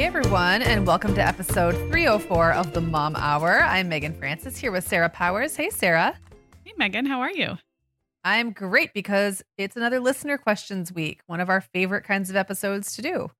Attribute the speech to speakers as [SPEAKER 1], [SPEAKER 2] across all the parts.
[SPEAKER 1] Hey everyone, and welcome to episode 304 of the Mom Hour. I'm Megan Francis here with Sarah Powers. Hey, Sarah.
[SPEAKER 2] Hey, Megan, how are you?
[SPEAKER 1] I'm great because it's another listener questions week, one of our favorite kinds of episodes to do.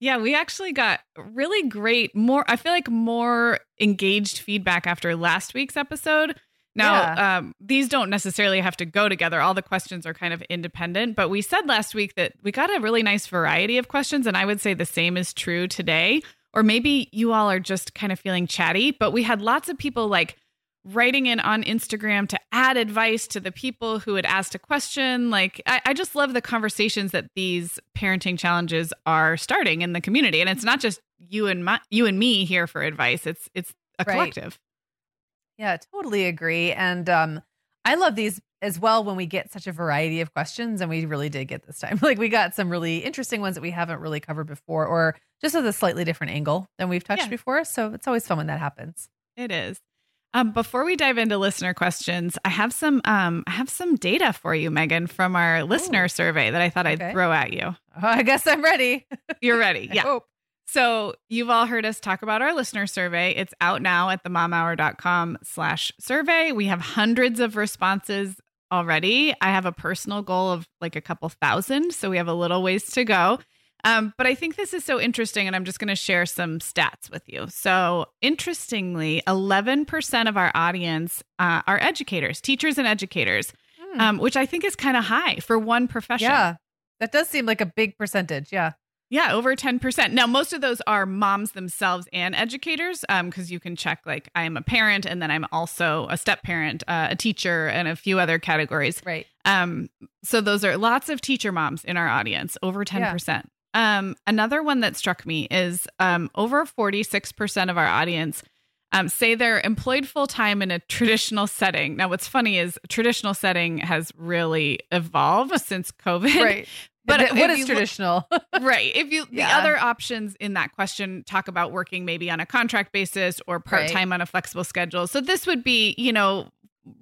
[SPEAKER 2] Yeah, we actually got really great, more, I feel like more engaged feedback after last week's episode. Now, yeah. um, these don't necessarily have to go together. All the questions are kind of independent, but we said last week that we got a really nice variety of questions. And I would say the same is true today. Or maybe you all are just kind of feeling chatty, but we had lots of people like, writing in on Instagram to add advice to the people who had asked a question. Like, I, I, just love the conversations that these parenting challenges are starting in the community, and it's not just you and my, you and me here for advice. It's it's a right. collective.
[SPEAKER 1] Yeah, totally agree. And um, I love these as well when we get such a variety of questions, and we really did get this time. Like, we got some really interesting ones that we haven't really covered before, or just with a slightly different angle than we've touched yeah. before. So it's always fun when that happens.
[SPEAKER 2] It is. Um, before we dive into listener questions, I have some um, I have some data for you, Megan, from our listener Ooh. survey that I thought okay. I'd throw at you. Oh,
[SPEAKER 1] I guess I'm ready.
[SPEAKER 2] You're ready. Yeah. So you've all heard us talk about our listener survey. It's out now at themomhour.com slash survey. We have hundreds of responses already. I have a personal goal of like a couple thousand. So we have a little ways to go. Um, but I think this is so interesting, and I'm just going to share some stats with you. So, interestingly, 11% of our audience uh, are educators, teachers, and educators, hmm. um, which I think is kind of high for one profession.
[SPEAKER 1] Yeah, that does seem like a big percentage. Yeah.
[SPEAKER 2] Yeah, over 10%. Now, most of those are moms themselves and educators because um, you can check, like, I am a parent and then I'm also a step parent, uh, a teacher, and a few other categories.
[SPEAKER 1] Right.
[SPEAKER 2] Um, so, those are lots of teacher moms in our audience, over 10%. Yeah. Um, another one that struck me is um, over 46% of our audience um, say they're employed full time in a traditional setting. Now, what's funny is traditional setting has really evolved since COVID.
[SPEAKER 1] Right. But what is traditional?
[SPEAKER 2] Look, right. If you yeah. the other options in that question talk about working maybe on a contract basis or part time right. on a flexible schedule. So this would be, you know,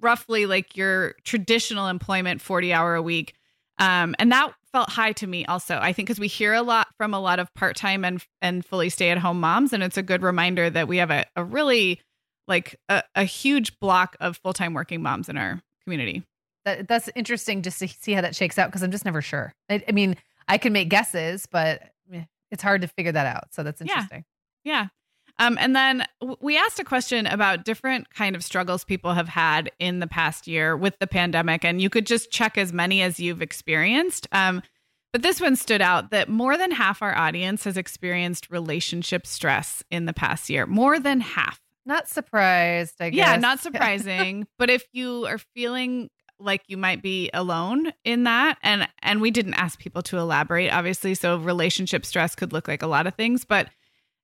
[SPEAKER 2] roughly like your traditional employment, 40 hour a week. Um, and that felt high to me also. I think because we hear a lot from a lot of part time and and fully stay at home moms, and it's a good reminder that we have a, a really like a, a huge block of full time working moms in our community.
[SPEAKER 1] That that's interesting just to see how that shakes out because I'm just never sure. I, I, mean, I can make guesses, but it's hard to figure that out. So that's interesting.
[SPEAKER 2] Yeah. yeah. Um, and then we asked a question about different kind of struggles people have had in the past year with the pandemic, and you could just check as many as you've experienced. Um, but this one stood out that more than half our audience has experienced relationship stress in the past year. More than half.
[SPEAKER 1] Not surprised, I guess.
[SPEAKER 2] Yeah, not surprising. but if you are feeling like you might be alone in that and and we didn't ask people to elaborate obviously so relationship stress could look like a lot of things but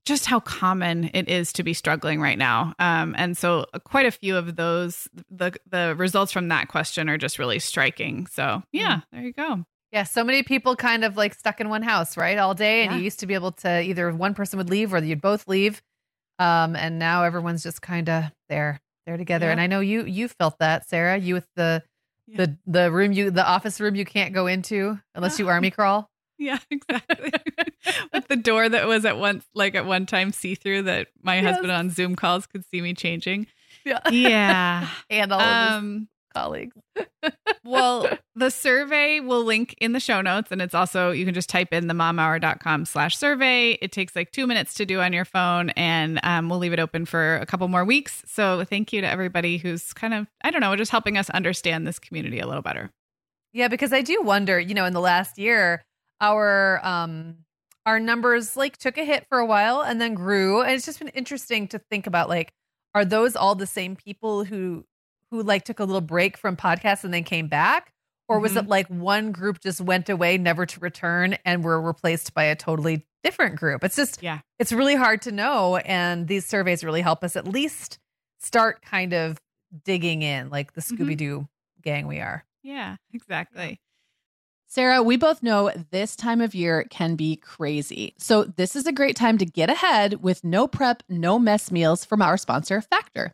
[SPEAKER 2] just how common it is to be struggling right now um, and so quite a few of those the the results from that question are just really striking so yeah mm. there you go
[SPEAKER 1] yeah, so many people kind of like stuck in one house, right, all day. And yeah. you used to be able to either one person would leave or you'd both leave. Um, and now everyone's just kind of there, there together. Yeah. And I know you you felt that, Sarah. You with the yeah. the the room you the office room you can't go into unless you army crawl.
[SPEAKER 2] Yeah, exactly. with the door that was at once like at one time see through that my yes. husband on Zoom calls could see me changing.
[SPEAKER 1] Yeah.
[SPEAKER 2] Yeah.
[SPEAKER 1] and all um, colleagues.
[SPEAKER 2] well, the survey will link in the show notes. And it's also, you can just type in the momhour.com slash survey. It takes like two minutes to do on your phone. And um, we'll leave it open for a couple more weeks. So thank you to everybody who's kind of, I don't know, just helping us understand this community a little better.
[SPEAKER 1] Yeah, because I do wonder, you know, in the last year, our, um, our numbers like took a hit for a while and then grew. And it's just been interesting to think about like, are those all the same people who who like took a little break from podcasts and then came back? Or was mm-hmm. it like one group just went away, never to return, and were replaced by a totally different group? It's just, yeah, it's really hard to know. And these surveys really help us at least start kind of digging in, like the Scooby Doo mm-hmm. gang we are.
[SPEAKER 2] Yeah, exactly.
[SPEAKER 3] Sarah, we both know this time of year can be crazy. So, this is a great time to get ahead with no prep, no mess meals from our sponsor, Factor.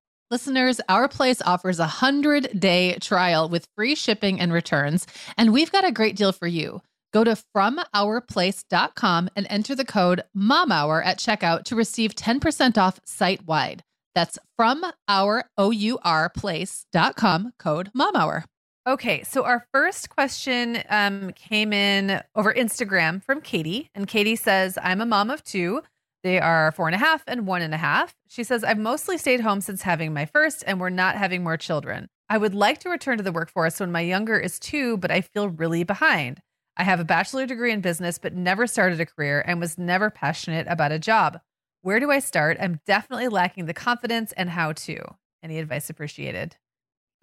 [SPEAKER 3] Listeners, Our Place offers a 100 day trial with free shipping and returns, and we've got a great deal for you. Go to FromOurPlace.com and enter the code MOMHOUR at checkout to receive 10% off site wide. That's from our place.com code MOMHOUR.
[SPEAKER 1] Okay, so our first question um, came in over Instagram from Katie, and Katie says, I'm a mom of two. They are four and a half and one and a half. She says, I've mostly stayed home since having my first, and we're not having more children. I would like to return to the workforce when my younger is two, but I feel really behind. I have a bachelor degree in business, but never started a career and was never passionate about a job. Where do I start? I'm definitely lacking the confidence and how to. Any advice appreciated?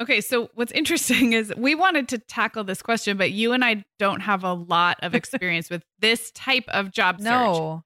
[SPEAKER 2] Okay, so what's interesting is we wanted to tackle this question, but you and I don't have a lot of experience with this type of job
[SPEAKER 1] no.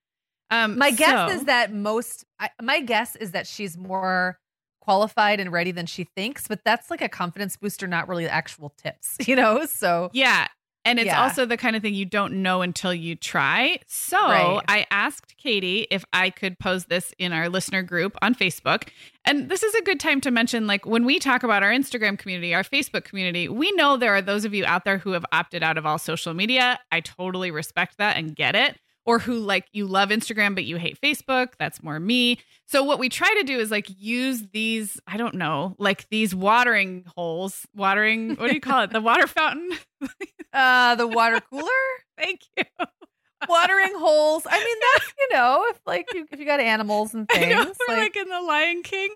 [SPEAKER 1] Um, my guess so, is that most, I, my guess is that she's more qualified and ready than she thinks, but that's like a confidence booster, not really actual tips, you know? So,
[SPEAKER 2] yeah. And it's yeah. also the kind of thing you don't know until you try. So right. I asked Katie if I could pose this in our listener group on Facebook. And this is a good time to mention like when we talk about our Instagram community, our Facebook community, we know there are those of you out there who have opted out of all social media. I totally respect that and get it or who like you love Instagram but you hate Facebook. That's more me. So what we try to do is like use these, I don't know, like these watering holes, watering, what do you call it? The water fountain?
[SPEAKER 1] uh the water cooler?
[SPEAKER 2] Thank you
[SPEAKER 1] watering holes. I mean, that's you know, if like you, if you got animals and things, know,
[SPEAKER 2] like, like in the Lion King.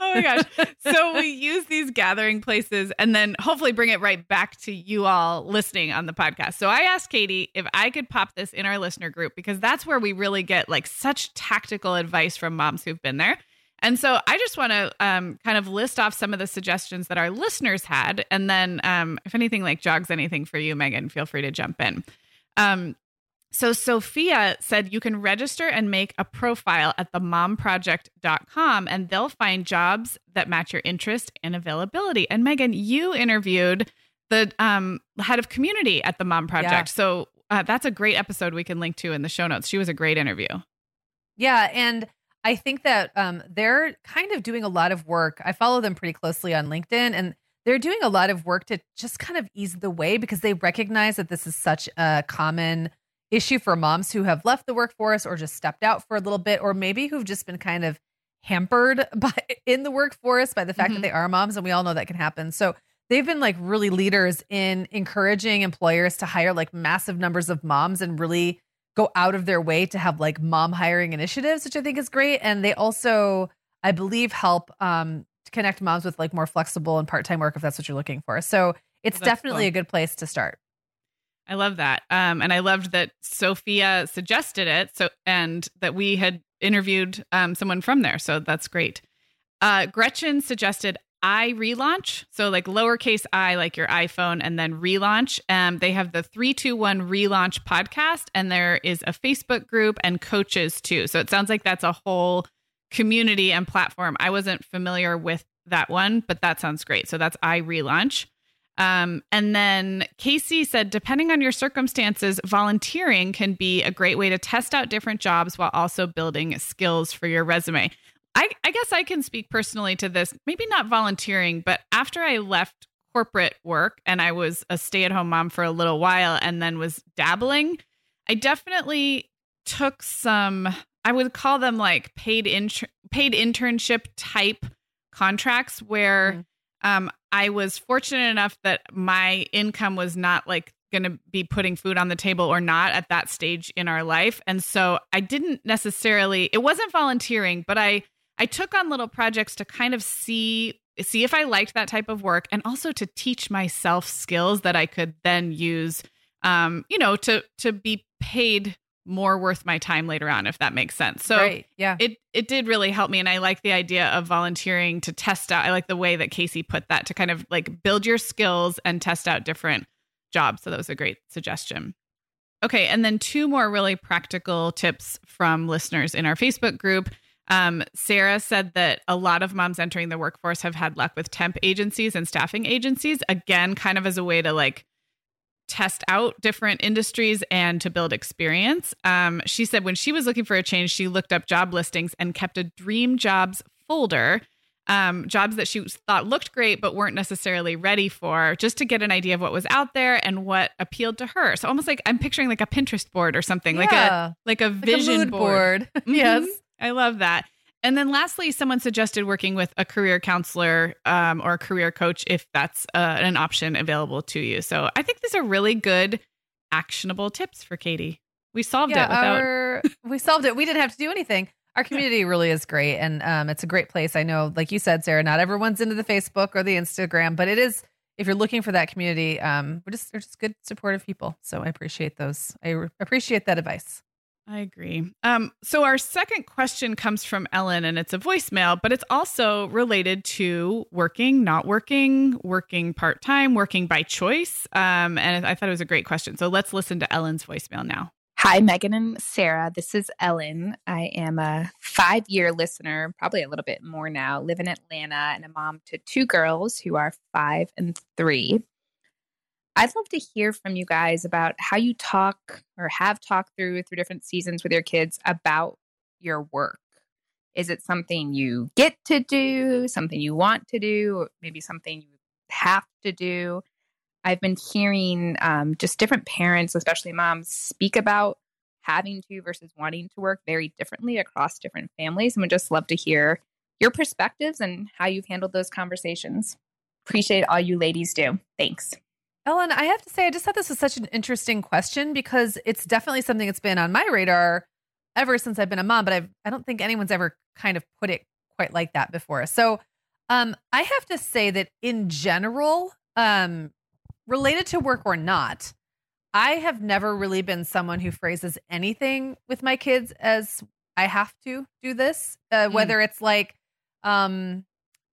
[SPEAKER 2] Oh my gosh! so we use these gathering places, and then hopefully bring it right back to you all listening on the podcast. So I asked Katie if I could pop this in our listener group because that's where we really get like such tactical advice from moms who've been there. And so I just want to um, kind of list off some of the suggestions that our listeners had. And then um, if anything like jogs anything for you, Megan, feel free to jump in. Um, so Sophia said you can register and make a profile at themomproject.com and they'll find jobs that match your interest and availability. And Megan, you interviewed the um, head of community at the Mom Project. Yeah. So uh, that's a great episode we can link to in the show notes. She was a great interview.
[SPEAKER 1] Yeah. And I think that um, they're kind of doing a lot of work. I follow them pretty closely on LinkedIn and they're doing a lot of work to just kind of ease the way because they recognize that this is such a common issue for moms who have left the workforce or just stepped out for a little bit, or maybe who've just been kind of hampered by in the workforce by the fact mm-hmm. that they are moms, and we all know that can happen. So they've been like really leaders in encouraging employers to hire like massive numbers of moms and really go out of their way to have like mom hiring initiatives, which I think is great. And they also, I believe, help um, connect moms with like more flexible and part time work if that's what you're looking for. So it's definitely cool. a good place to start.
[SPEAKER 2] I love that. Um, and I loved that Sophia suggested it. So, and that we had interviewed um, someone from there. So that's great. Uh, Gretchen suggested iRelaunch. So like lowercase i, like your iPhone, and then relaunch. Um, they have the 321 relaunch podcast, and there is a Facebook group and coaches too. So it sounds like that's a whole community and platform. I wasn't familiar with that one, but that sounds great. So that's iRelaunch. Um, and then Casey said, depending on your circumstances, volunteering can be a great way to test out different jobs while also building skills for your resume. I, I guess I can speak personally to this, maybe not volunteering, but after I left corporate work and I was a stay at home mom for a little while and then was dabbling, I definitely took some, I would call them like paid, int- paid internship type contracts where. Mm um, I was fortunate enough that my income was not like going to be putting food on the table or not at that stage in our life. And so I didn't necessarily it wasn't volunteering, but I I took on little projects to kind of see see if I liked that type of work and also to teach myself skills that I could then use um you know to to be paid more worth my time later on if that makes sense. So
[SPEAKER 1] right. yeah.
[SPEAKER 2] it it did really help me and i like the idea of volunteering to test out. I like the way that casey put that to kind of like build your skills and test out different jobs. So that was a great suggestion. Okay and then two more really practical tips from listeners in our facebook group. Um, Sarah said that a lot of moms entering the workforce have had luck with temp agencies and staffing agencies. Again, kind of as a way to like test out different industries and to build experience. Um, she said when she was looking for a change, she looked up job listings and kept a dream jobs folder. Um, jobs that she thought looked great but weren't necessarily ready for, just to get an idea of what was out there and what appealed to her. So almost like I'm picturing like a Pinterest board or something, yeah. like a like a vision
[SPEAKER 1] like a board.
[SPEAKER 2] board.
[SPEAKER 1] mm-hmm. Yes,
[SPEAKER 2] I love that. And then lastly, someone suggested working with a career counselor um, or a career coach if that's uh, an option available to you. So I think these are really good, actionable tips for Katie. We solved
[SPEAKER 1] yeah,
[SPEAKER 2] it without.
[SPEAKER 1] Our, we solved it. We didn't have to do anything. Our community really is great, and um, it's a great place. I know, like you said, Sarah, not everyone's into the Facebook or the Instagram, but it is. If you're looking for that community, um, we're just we're just good, supportive people. So I appreciate those. I re- appreciate that advice.
[SPEAKER 2] I agree. Um, so our second question comes from Ellen, and it's a voicemail, but it's also related to working, not working, working part time, working by choice. Um, and I thought it was a great question. So let's listen to Ellen's voicemail now.
[SPEAKER 4] Hi, Megan and Sarah. This is Ellen. I am a five year listener, probably a little bit more now, live in Atlanta, and a mom to two girls who are five and three. I'd love to hear from you guys about how you talk or have talked through through different seasons with your kids about your work. Is it something you get to do, something you want to do, or maybe something you have to do? I've been hearing um, just different parents, especially moms, speak about having to versus wanting to work very differently across different families. And would just love to hear your perspectives and how you've handled those conversations. Appreciate all you ladies do. Thanks.
[SPEAKER 1] Ellen, I have to say, I just thought this was such an interesting question because it's definitely something that's been on my radar ever since I've been a mom, but I've, I don't think anyone's ever kind of put it quite like that before. So um, I have to say that in general, um, related to work or not, I have never really been someone who phrases anything with my kids as I have to do this, uh, mm. whether it's like, um,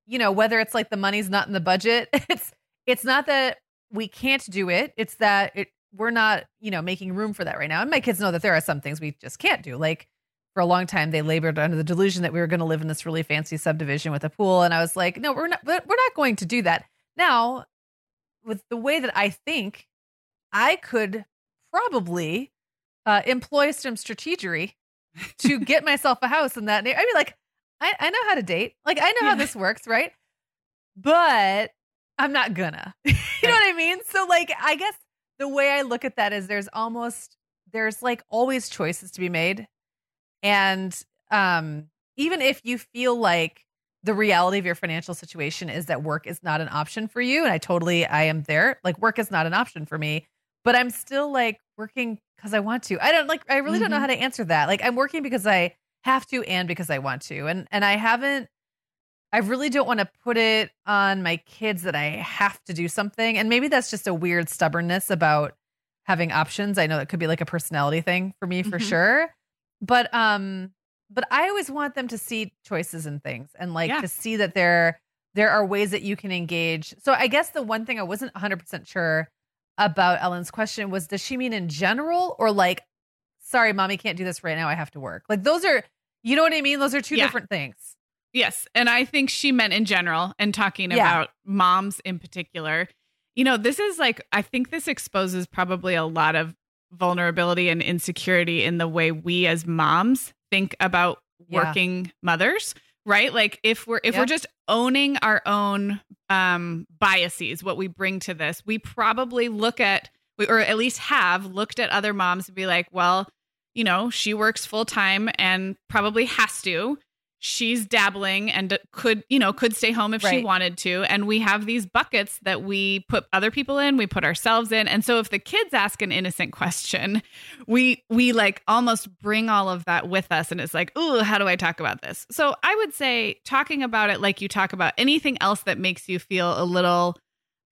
[SPEAKER 1] you know, whether it's like the money's not in the budget. It's it's not that we can't do it. It's that it we're not, you know, making room for that right now. And my kids know that there are some things we just can't do. Like for a long time, they labored under the delusion that we were going to live in this really fancy subdivision with a pool, and I was like, no, we're not. We're not going to do that. Now, with the way that I think, I could probably uh, employ some strategery to get myself a house in that. I mean, like, I, I know how to date. Like, I know yeah. how this works, right? But I'm not gonna. you know what I mean? So, like, I guess the way I look at that is there's almost there's like always choices to be made, and um, even if you feel like the reality of your financial situation is that work is not an option for you, and I totally I am there. Like, work is not an option for me, but I'm still like working because I want to. I don't like. I really mm-hmm. don't know mm-hmm. how to answer that. Like, I'm working because I have to and because I want to, and and I haven't I really don't want to put it on my kids that I have to do something. And maybe that's just a weird stubbornness about having options. I know that could be like a personality thing for me for mm-hmm. sure. But um but I always want them to see choices and things and like yeah. to see that there there are ways that you can engage. So I guess the one thing I wasn't 100% sure about Ellen's question was does she mean in general or like sorry mommy can't do this right now I have to work. Like those are you know what I mean? Those are two yeah. different things.
[SPEAKER 2] Yes. And I think she meant in general and talking yeah. about moms in particular. You know, this is like, I think this exposes probably a lot of vulnerability and insecurity in the way we as moms think about yeah. working mothers right like if we're if we're just owning our own um biases what we bring to this we probably look at or at least have looked at other moms and be like well you know she works full time and probably has to she's dabbling and could you know could stay home if right. she wanted to. And we have these buckets that we put other people in we put ourselves in. And so if the kids ask an innocent question we we like almost bring all of that with us. And it's like oh how do i talk about this? So i would say talking about it like you talk about anything else that makes you feel a little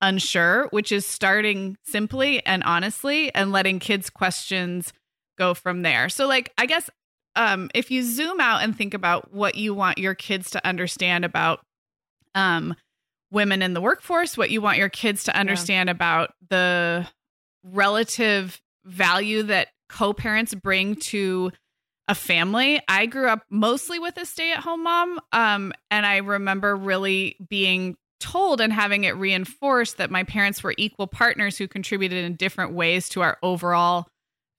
[SPEAKER 2] unsure which is starting simply and honestly and letting kids questions go from there. So like i guess um, if you zoom out and think about what you want your kids to understand about um, women in the workforce, what you want your kids to understand yeah. about the relative value that co parents bring to a family. I grew up mostly with a stay at home mom. Um, and I remember really being told and having it reinforced that my parents were equal partners who contributed in different ways to our overall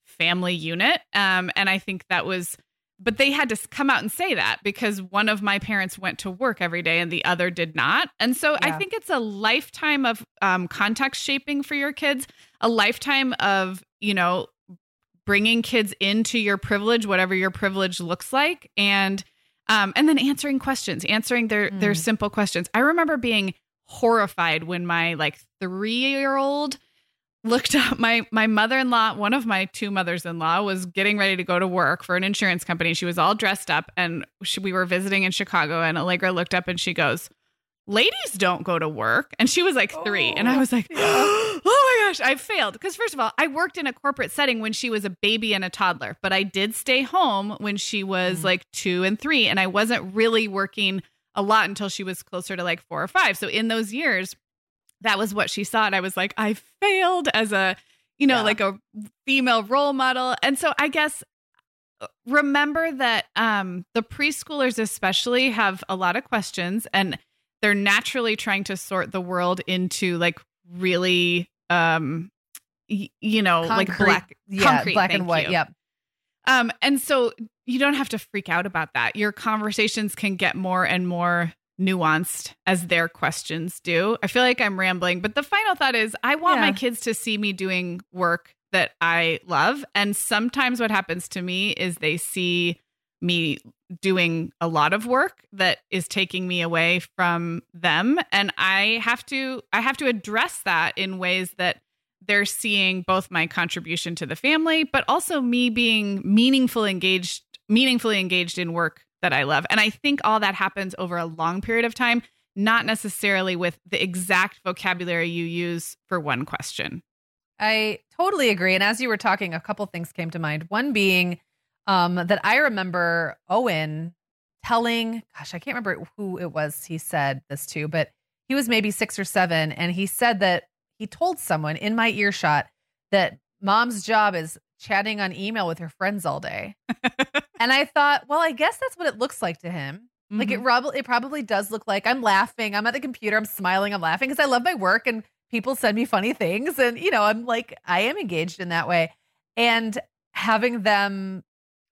[SPEAKER 2] family unit. Um, and I think that was but they had to come out and say that because one of my parents went to work every day and the other did not. And so yeah. I think it's a lifetime of um, context shaping for your kids, a lifetime of, you know, bringing kids into your privilege, whatever your privilege looks like. And, um, and then answering questions, answering their, mm. their simple questions. I remember being horrified when my like three year old looked up my my mother-in-law one of my two mothers-in-law was getting ready to go to work for an insurance company. She was all dressed up and she, we were visiting in chicago and allegra looked up and she goes ladies don't go to work. And she was like three. Oh, and i was like yeah. oh my gosh i failed. Because first of all i worked in a corporate setting when she was a baby and a toddler but i did stay home when she was mm. like two and three. And i wasn't really working a lot until she was closer to like four or five. So in those years that was what she saw. And I was like, I failed as a, you know, yeah. like a female role model. And so I guess uh, remember that um, the preschoolers, especially, have a lot of questions and they're naturally trying to sort the world into like really um y- you know like black
[SPEAKER 1] Yeah,
[SPEAKER 2] concrete,
[SPEAKER 1] black and white.
[SPEAKER 2] you.
[SPEAKER 1] Yep.
[SPEAKER 2] Um, and so you don't have to freak out about that. Your conversations can get more and more nuanced as their questions do. I feel like I'm rambling, but the final thought is I want my kids to see me doing work that I love. And sometimes what happens to me is they see me doing a lot of work that is taking me away from them and I have to I have to address that in ways that they're seeing both my contribution to the family but also me being meaningful engaged meaningfully engaged in work that I love and I think all that happens over a long period of time not necessarily with the exact vocabulary you use for one question
[SPEAKER 1] I totally agree. And as you were talking, a couple things came to mind. One being um, that I remember Owen telling, gosh, I can't remember who it was he said this to, but he was maybe six or seven. And he said that he told someone in my earshot that mom's job is chatting on email with her friends all day. and I thought, well, I guess that's what it looks like to him. Like it,
[SPEAKER 2] Mhm.
[SPEAKER 1] prob- it probably does look like I'm laughing. I'm at the computer. I'm smiling. I'm laughing because I love my work and people send me funny things. And, you know, I'm like, I am engaged in that way. And having them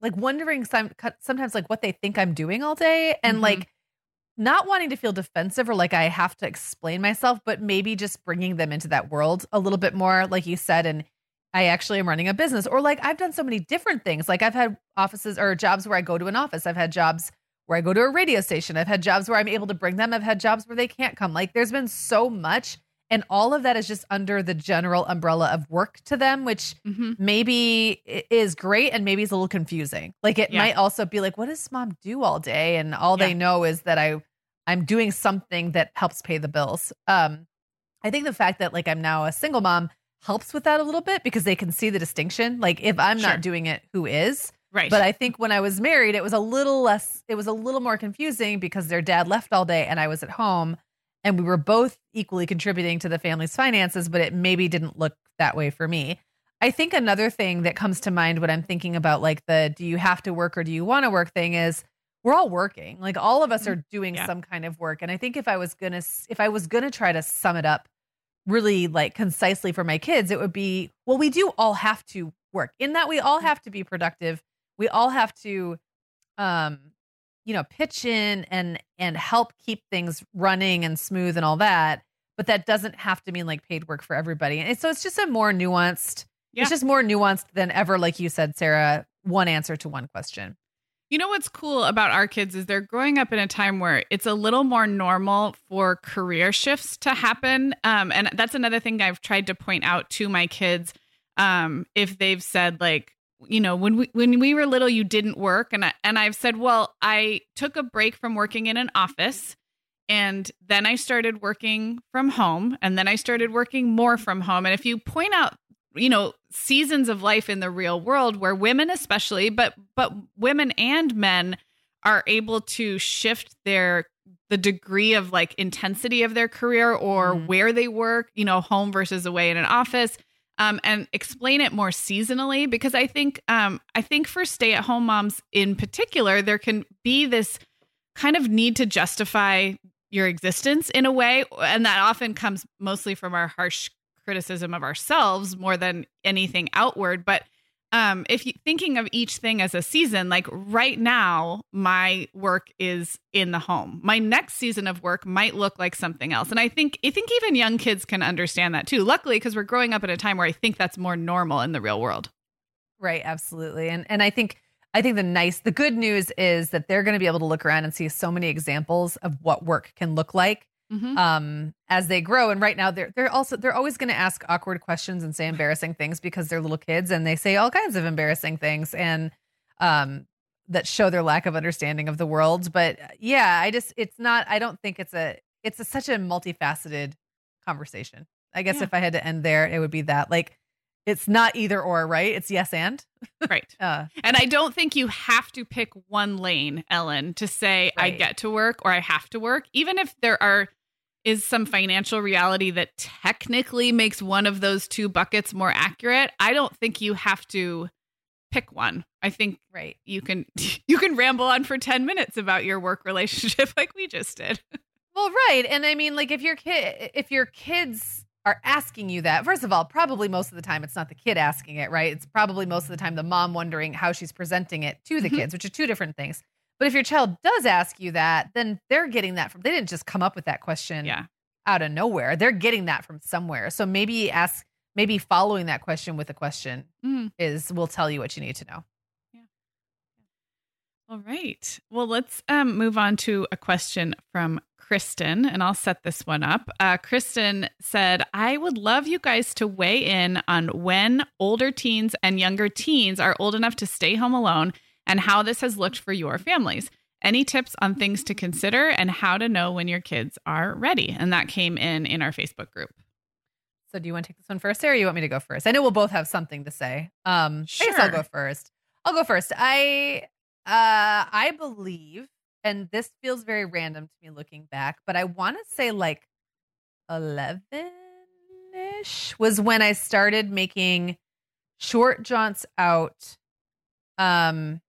[SPEAKER 1] like wondering some, sometimes like what they think I'm doing all day and
[SPEAKER 2] Mhm.
[SPEAKER 1] like not wanting to feel defensive or like I have to explain myself, but maybe just bringing them into that world a little bit more, like you said. And I actually am running a business, or like I've done so many different things. Like I've had offices or jobs where I go to an office, I've had jobs where I go to a radio station, I've had jobs where I'm able to bring them, I've had jobs where they can't come. Like there's been so much. And all of that is just under the general umbrella of work to them, which
[SPEAKER 2] Mhm.
[SPEAKER 1] maybe is great and maybe is a little confusing. Like it
[SPEAKER 2] Yeah.
[SPEAKER 1] might also be like, what does mom do all day? And all
[SPEAKER 2] Yeah.
[SPEAKER 1] they know is that I I'm doing something that helps pay the bills. Um, I think the fact that like I'm now a single mom helps with that a little bit because they can see the distinction. Like if I'm
[SPEAKER 2] Sure.
[SPEAKER 1] not doing it, who is?
[SPEAKER 2] right
[SPEAKER 1] But I think when I was married, it was a little less, it was a little more confusing because their dad left all day and I was at home and we were both equally contributing to the family's finances, but it maybe didn't look that way for me. I think another thing that comes to mind when I'm thinking about like the do you have to work or do you want to work thing is we're all working. Like all of us mm-hmm. are doing
[SPEAKER 2] Yeah.
[SPEAKER 1] some kind of work. And I think if I was going to if I was going to try to sum it up really like concisely for my kids, it would be well we do all have to work. In that we all have to be productive. We all have to um you know pitch in and and help keep things running and smooth and all that but that doesn't have to mean like paid work for everybody and so it's just a more nuanced
[SPEAKER 2] Yeah.
[SPEAKER 1] it's just more nuanced than ever like you said sarah one answer to one question
[SPEAKER 2] You know what's cool about our kids is they're growing up in a time where it's a little more normal for career shifts to happen. Um, and that's another thing I've tried to point out to my kids. Um, if they've said like, you know, when we when we were little, you didn't work, and I, and I've said, well, I took a break from working in an office, and then I started working from home, and then I started working more from home. And if you point out you know seasons of life in the real world where women especially but but women and men are able to shift their the degree of like intensity of their career or
[SPEAKER 1] Mhm.
[SPEAKER 2] where they work you know home versus away in an office um, and explain it more seasonally because i think um, i think for stay at home moms in particular there can be this kind of need to justify your existence in a way and that often comes mostly from our harsh criticism of ourselves more than anything outward. But um if you thinking of each thing as a season like right now my work is in the home. My next season of work might look like something else. And i think i think even young kids can understand that too. Luckily because we're growing up at a time where i think that's more normal in the real world.
[SPEAKER 1] Right absolutely. And and i think i think the nice the good news is that they're going to be able to look around and see so many examples of what work can look like
[SPEAKER 2] Mhm.
[SPEAKER 1] um as they grow. And right now they're they're also they're always going to ask awkward questions and say embarrassing things because they're little kids and they say all kinds of embarrassing things and um that show their lack of understanding of the world. But uh, yeah i just it's not i don't think it's a it's a, such a multifaceted conversation. I guess
[SPEAKER 2] Yeah.
[SPEAKER 1] if i had to end there it would be that like it's not either or right? It's yes and?
[SPEAKER 2] Right.
[SPEAKER 1] Uh.
[SPEAKER 2] And I don't think you have to pick one lane, Ellen, to say I get to work or I have to work. Even if there are is some financial reality that technically makes one of those two buckets more accurate, I don't think you have to pick one. I think
[SPEAKER 1] right
[SPEAKER 2] you can you can ramble on for 10 minutes about your work relationship like we just did.
[SPEAKER 1] Well, right. And I mean, like if your kid if your kids are asking you that, first of all, probably most of the time it's not the kid asking it, right? It's probably most of the time the mom wondering how she's presenting it to the
[SPEAKER 2] Mhm.
[SPEAKER 1] kids, which are two different things. But if your child does ask you that, then they're getting that from, they didn't just come up with that question
[SPEAKER 2] Yeah.
[SPEAKER 1] out of nowhere. They're getting that from somewhere. So maybe ask, maybe following that question with a question
[SPEAKER 2] Mm.
[SPEAKER 1] is will tell you what you need to know. Yeah.
[SPEAKER 2] All right. Well, let's um, move on to a question from Kristen, and I'll set this one up. Uh, Kristen said, I would love you guys to weigh in on when older teens and younger teens are old enough to stay home alone and how this has looked for your families. Any tips on things to consider and how to know when your kids are ready? And that came in in our Facebook group.
[SPEAKER 1] So do you want to take this one first, Sarah? Or you want me to go first? I know we'll both have something to say. Um, I guess I'll go first. I'll go first. I uh I believe, and this feels very random to me looking back, but I want to say like eleven ish was when I started making short jaunts out. Um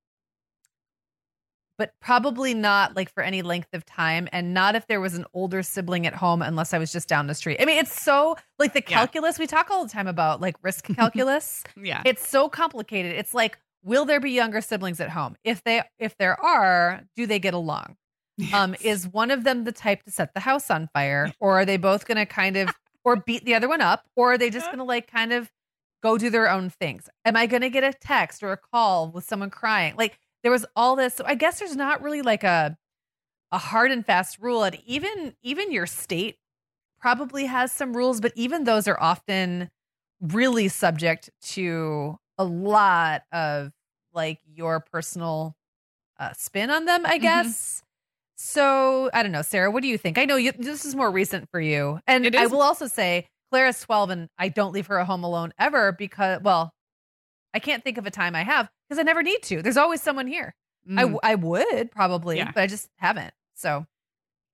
[SPEAKER 1] but probably not like for any length of time and not if there was an older sibling at home unless I was just down the street. I mean, it's so like the
[SPEAKER 2] Yeah.
[SPEAKER 1] calculus we talk all the time about like risk calculus.
[SPEAKER 2] Yeah.
[SPEAKER 1] it's so complicated. It's like will there be younger siblings at home? If they if there are, do they get along? Um is one of them the type to set the house on fire or are they both going to kind of or beat the other one up or are they just going to like kind of go do their own things? Am I going to get a text or a call with someone crying? Like there was all this. So I guess there's not really like a a hard and fast rule and even even your state probably has some rules but even those are often really subject to a lot of like your personal uh, spin on them i
[SPEAKER 2] Mhm.
[SPEAKER 1] guess so i don't know sarah what do you think i know you, this is more recent for you and i will also say clara's 12 and i don't leave her at home alone ever because well i can't think of a time i have because i never need to there's always someone here I
[SPEAKER 2] Mm.
[SPEAKER 1] w I would probably
[SPEAKER 2] Yeah.
[SPEAKER 1] but i just haven't so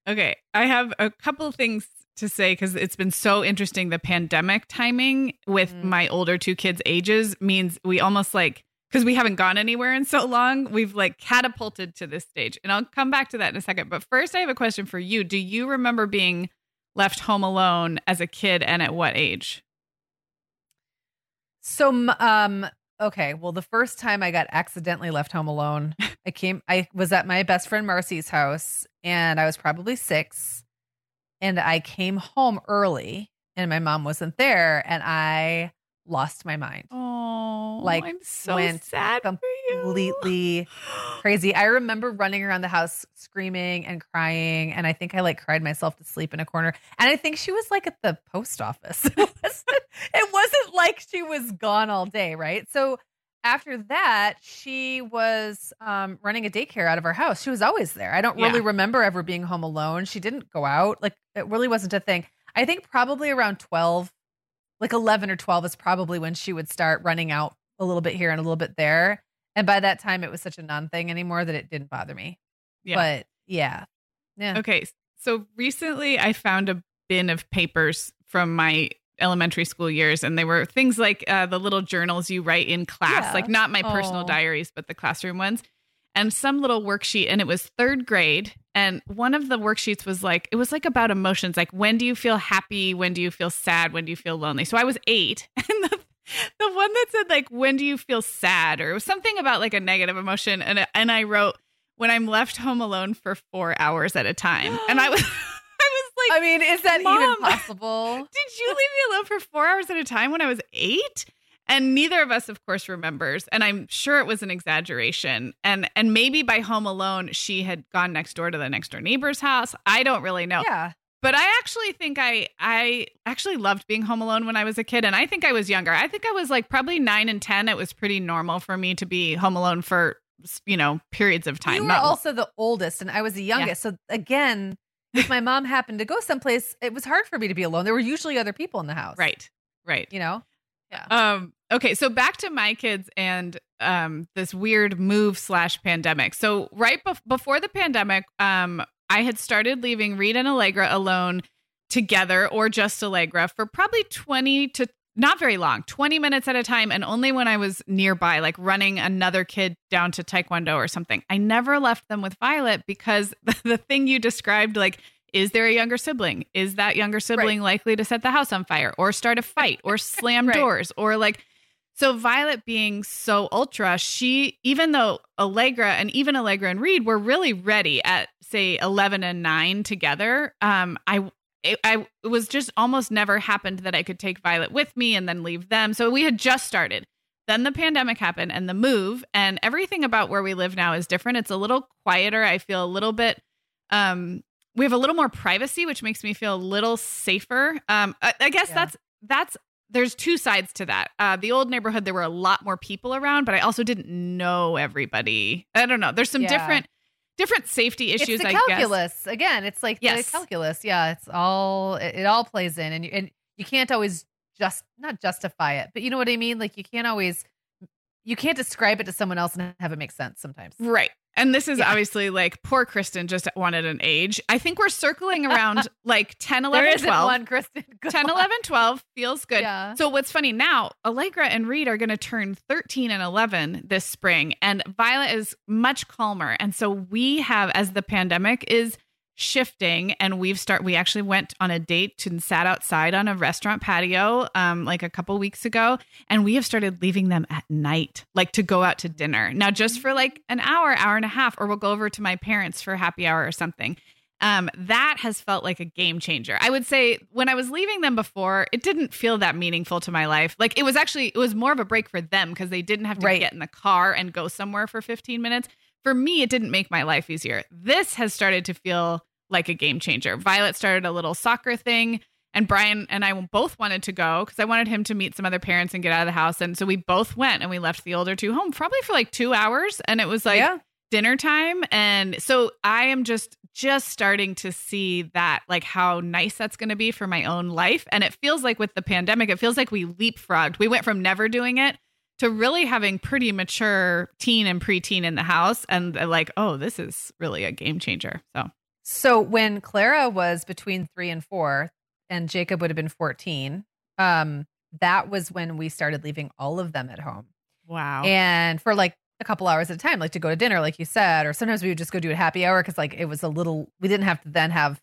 [SPEAKER 2] Okay, I have a couple of things to say because it's been so interesting. The pandemic timing with
[SPEAKER 1] Mm.
[SPEAKER 2] my older two kids' ages means we almost like because we haven't gone anywhere in so long, we've like catapulted to this stage. And I'll come back to that in a second. But first, I have a question for you. Do you remember being left home alone as a kid and at what age?
[SPEAKER 1] So, um, okay. Well, the first time I got accidentally left home alone, I came, I was at my best friend Marcy's house and I was probably six. And I came home early and my mom wasn't there and I lost my mind.
[SPEAKER 2] Oh,
[SPEAKER 1] Like,
[SPEAKER 2] I'm so
[SPEAKER 1] went
[SPEAKER 2] sad.
[SPEAKER 1] Completely crazy. I remember running around the house screaming and crying. And I think I like cried myself to sleep in a corner. And I think she was like at the post office. it, wasn't, it wasn't like she was gone all day, right? So after that, she was um, running a daycare out of our house. She was always there. I don't really
[SPEAKER 2] Yeah.
[SPEAKER 1] remember ever being home alone. She didn't go out. Like it really wasn't a thing. I think probably around 12, like 11 or 12 is probably when she would start running out a little bit here and a little bit there. And by that time, it was such a non thing anymore that it didn't bother me.
[SPEAKER 2] Yeah.
[SPEAKER 1] But yeah. Yeah.
[SPEAKER 2] Okay. So recently I found a bin of papers from my elementary school years, and they were things like uh, the little journals you write in class,
[SPEAKER 1] Yeah.
[SPEAKER 2] like not my personal
[SPEAKER 1] Oh.
[SPEAKER 2] diaries, but the classroom ones, and some little worksheet. And it was third grade. And one of the worksheets was like, it was like about emotions, like when do you feel happy? When do you feel sad? When do you feel lonely? So I was eight. And the, the one that said, like, when do you feel sad? Or it was something about like a negative emotion. And, and I wrote, when I'm left home alone for four hours at a time. And I was, I was like,
[SPEAKER 1] I mean, is that even possible?
[SPEAKER 2] did you leave me alone for four hours at a time when I was eight? And neither of us, of course, remembers. And I'm sure it was an exaggeration. And and maybe by home alone, she had gone next door to the next door neighbor's house. I don't really know.
[SPEAKER 1] Yeah.
[SPEAKER 2] But I actually think I I actually loved being home alone when I was a kid. And I think I was younger. I think I was like probably nine and ten. It was pretty normal for me to be home alone for you know periods of time.
[SPEAKER 1] You were
[SPEAKER 2] not-
[SPEAKER 1] also the oldest, and I was the youngest. So again, if my mom happened to go someplace, it was hard for me to be alone. There were usually other people in the house.
[SPEAKER 2] right. Right.
[SPEAKER 1] You know?
[SPEAKER 2] Um, okay, so back to my kids and um, this weird move slash pandemic. So right bef- before the pandemic, um, I had started leaving Reed and Allegra alone together or just Allegra for probably 20 to not very long, 20 minutes at a time, and only when I was nearby, like running another kid down to Taekwondo or something. I never left them with Violet because the, the thing you described, like Is there a younger sibling? Is that younger sibling right. likely to set the house on fire or start a fight or slam right. doors or like so Violet being so ultra, she even though Allegra and even Allegra and Reed were really ready at say 11 and 9 together, um I it, I it was just almost never happened that I could take Violet with me and then leave them. So we had just started. Then the pandemic happened and the move and everything about where we live now is different. It's a little quieter. I feel a little bit um we have a little more privacy, which makes me feel a little safer. Um I, I guess yeah. that's that's there's two sides to that. Uh, the old neighborhood, there were a lot more people around, but I also didn't know everybody. I don't know. There's some yeah. different different safety issues.
[SPEAKER 1] It's the calculus again. It's like yes. the calculus. Yeah, it's all it, it all plays in, and you, and you can't always just not justify it, but you know what I mean. Like you can't always you can't describe it to someone else and have it make sense sometimes.
[SPEAKER 2] Right. And this is yeah. obviously like poor Kristen just wanted an age. I think we're circling around like 10, 11,
[SPEAKER 1] there
[SPEAKER 2] 12.
[SPEAKER 1] one, Kristen.
[SPEAKER 2] Go 10, 11, 12 feels good. Yeah. So what's funny now, Allegra and Reed are going to turn 13 and 11 this spring and Violet is much calmer. And so we have, as the pandemic is shifting and we've start we actually went on a date and sat outside on a restaurant patio um like a couple weeks ago and we have started leaving them at night like to go out to dinner. Now just for like an hour hour and a half or we'll go over to my parents for happy hour or something. Um that has felt like a game changer. I would say when i was leaving them before it didn't feel that meaningful to my life. Like it was actually it was more of a break for them because they didn't have to right. get in the car and go somewhere for 15 minutes. For me, it didn't make my life easier. This has started to feel like a game changer. Violet started a little soccer thing, and Brian and I both wanted to go because I wanted him to meet some other parents and get out of the house. And so we both went and we left the older two home probably for like two hours. And it was like yeah. dinner time. And so I am just just starting to see that like how nice that's going to be for my own life and it feels like with the pandemic it feels like we leapfrogged we went from never doing it to really having pretty mature teen and preteen in the house and uh, like, oh, this is really a game changer. So
[SPEAKER 1] so when Clara was between three and four, and Jacob would have been 14, um, that was when we started leaving all of them at home.
[SPEAKER 2] Wow.
[SPEAKER 1] And for like a couple hours at a time, like to go to dinner, like you said, or sometimes we would just go do a happy hour because like it was a little we didn't have to then have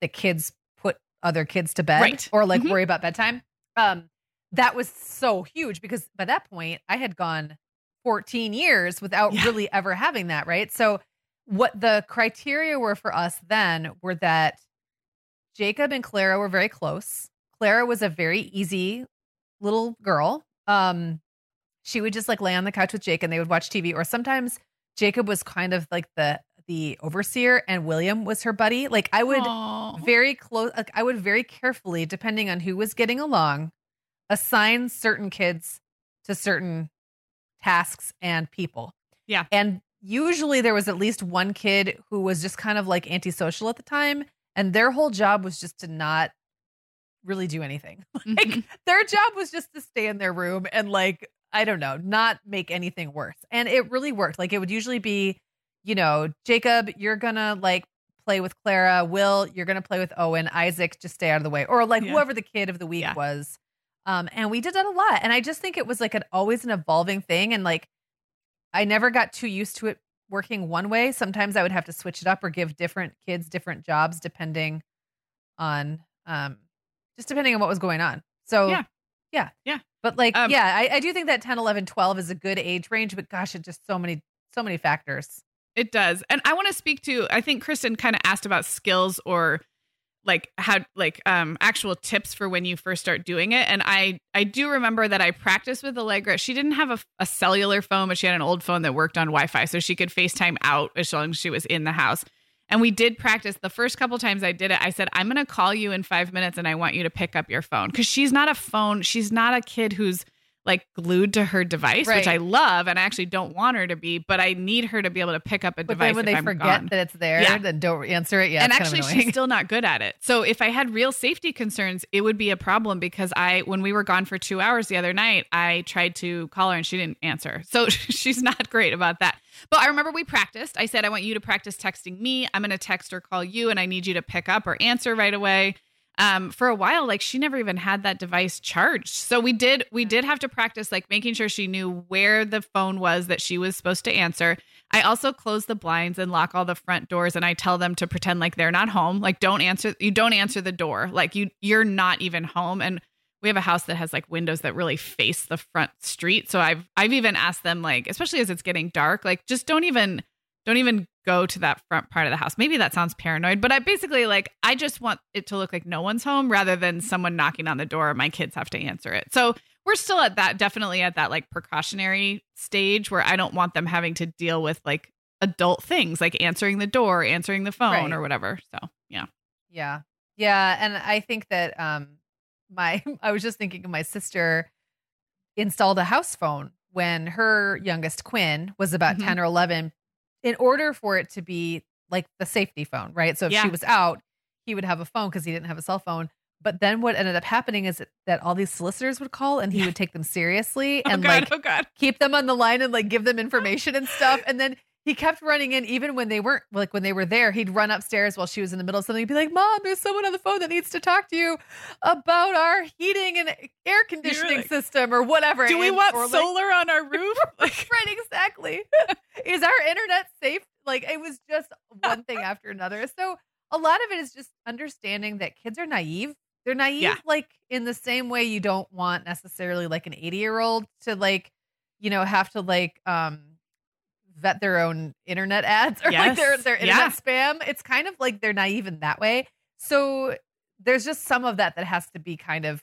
[SPEAKER 1] the kids put other kids to bed
[SPEAKER 2] right.
[SPEAKER 1] or like mm-hmm. worry about bedtime. Um, that was so huge because by that point I had gone 14 years without yeah. really ever having that, right? So what the criteria were for us then were that Jacob and Clara were very close. Clara was a very easy little girl. Um she would just like lay on the couch with Jake and they would watch TV or sometimes Jacob was kind of like the the overseer and William was her buddy. Like I would Aww. very close like I would very carefully depending on who was getting along assign certain kids to certain tasks and people.
[SPEAKER 2] Yeah.
[SPEAKER 1] And usually there was at least one kid who was just kind of like antisocial at the time. And their whole job was just to not really do anything. like mm-hmm. their job was just to stay in their room and like, I don't know, not make anything worse. And it really worked. Like it would usually be, you know, Jacob, you're gonna like play with Clara. Will, you're gonna play with Owen. Isaac, just stay out of the way. Or like yeah. whoever the kid of the week yeah. was. Um, and we did that a lot. And I just think it was like an always an evolving thing. And like I never got too used to it working one way. Sometimes I would have to switch it up or give different kids different jobs depending on um just depending on what was going on. So
[SPEAKER 2] yeah.
[SPEAKER 1] Yeah.
[SPEAKER 2] Yeah.
[SPEAKER 1] But like, um, yeah, I, I do think that 10, 11, 12 is a good age range, but gosh, it just so many, so many factors.
[SPEAKER 2] It does. And I want to speak to, I think Kristen kind of asked about skills or like how like um actual tips for when you first start doing it. And i i do remember that i practiced with allegra. She didn't have a, a cellular phone but she had an old phone that worked on wi-fi so she could facetime out as long as she was in the house. And we did practice. The first couple times i did it i said i'm going to call you in five minutes and i want you to pick up your phone. Because she's not a phone she's not a kid who's like glued to her device, right. which I love, and I actually don't want her to be, but I need her to be able to pick up a
[SPEAKER 1] but
[SPEAKER 2] device.
[SPEAKER 1] Then when they
[SPEAKER 2] I'm
[SPEAKER 1] forget
[SPEAKER 2] gone.
[SPEAKER 1] that it's there, yeah. then don't answer it. Yeah,
[SPEAKER 2] and actually, she's still not good at it. So if I had real safety concerns, it would be a problem because I, when we were gone for two hours the other night, I tried to call her and she didn't answer. So she's not great about that. But I remember we practiced. I said, I want you to practice texting me. I'm going to text or call you, and I need you to pick up or answer right away um, for a while, like she never even had that device charged. So we did we did have to practice like making sure she knew where the phone was that she was supposed to answer. I also close the blinds and lock all the front doors and I tell them to pretend like they're not home. Like don't answer you don't answer the door. Like you you're not even home and we have a house that has like windows that really face the front street. So I've I've even asked them like especially as it's getting dark, like just don't even don't even go to that front part of the house. Maybe that sounds paranoid, but I basically like I just want it to look like no one's home rather than someone knocking on the door. My kids have to answer it. So we're still at that definitely at that like precautionary stage where I don't want them having to deal with like adult things like answering the door, answering the phone right. or whatever. So, yeah.
[SPEAKER 1] Yeah. Yeah, and I think that um my I was just thinking of my sister installed a house phone when her youngest Quinn was about mm-hmm. 10 or 11 in order for it to be like the safety phone, right? So if yeah. she was out, he would have a phone because he didn't have a cell phone. But then what ended up happening is that all these solicitors would call and he yeah. would take them seriously oh and
[SPEAKER 2] God,
[SPEAKER 1] like
[SPEAKER 2] oh
[SPEAKER 1] keep them on the line and like give them information and stuff. And then he kept running in even when they weren't like when they were there he'd run upstairs while she was in the middle of something he'd be like mom there's someone on the phone that needs to talk to you about our heating and air conditioning like, system or whatever
[SPEAKER 2] do we and, want solar like, on our roof?
[SPEAKER 1] right exactly. Is our internet safe? Like it was just one thing after another. So a lot of it is just understanding that kids are naive. They're naive, yeah. like in the same way you don't want necessarily like an 80 year old to like, you know, have to like um vet their own internet ads or yes. like their their internet yeah. spam. It's kind of like they're naive in that way. So there's just some of that that has to be kind of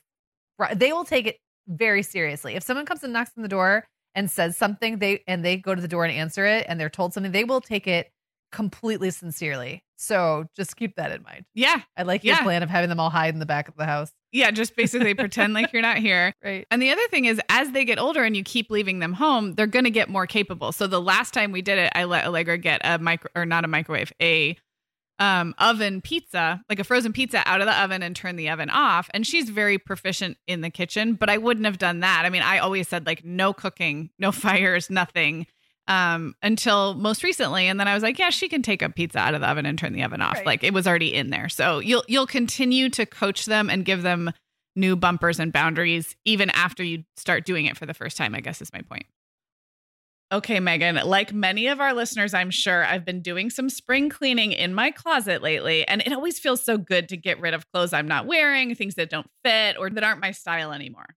[SPEAKER 1] they will take it very seriously. If someone comes and knocks on the door and says something, they and they go to the door and answer it and they're told something, they will take it completely sincerely. So just keep that in mind.
[SPEAKER 2] Yeah.
[SPEAKER 1] I like your yeah. plan of having them all hide in the back of the house.
[SPEAKER 2] Yeah, just basically pretend like you're not here.
[SPEAKER 1] Right.
[SPEAKER 2] And the other thing is, as they get older and you keep leaving them home, they're going to get more capable. So the last time we did it, I let Allegra get a micro or not a microwave, a um, oven pizza, like a frozen pizza out of the oven and turn the oven off. And she's very proficient in the kitchen, but I wouldn't have done that. I mean, I always said like no cooking, no fires, nothing um, until most recently. And then I was like, yeah, she can take a pizza out of the oven and turn the oven off. Right. Like it was already in there. So you'll you'll continue to coach them and give them new bumpers and boundaries even after you start doing it for the first time, I guess is my point. Okay, Megan, like many of our listeners, I'm sure I've been doing some spring cleaning in my closet lately, and it always feels so good to get rid of clothes I'm not wearing, things that don't fit or that aren't my style anymore.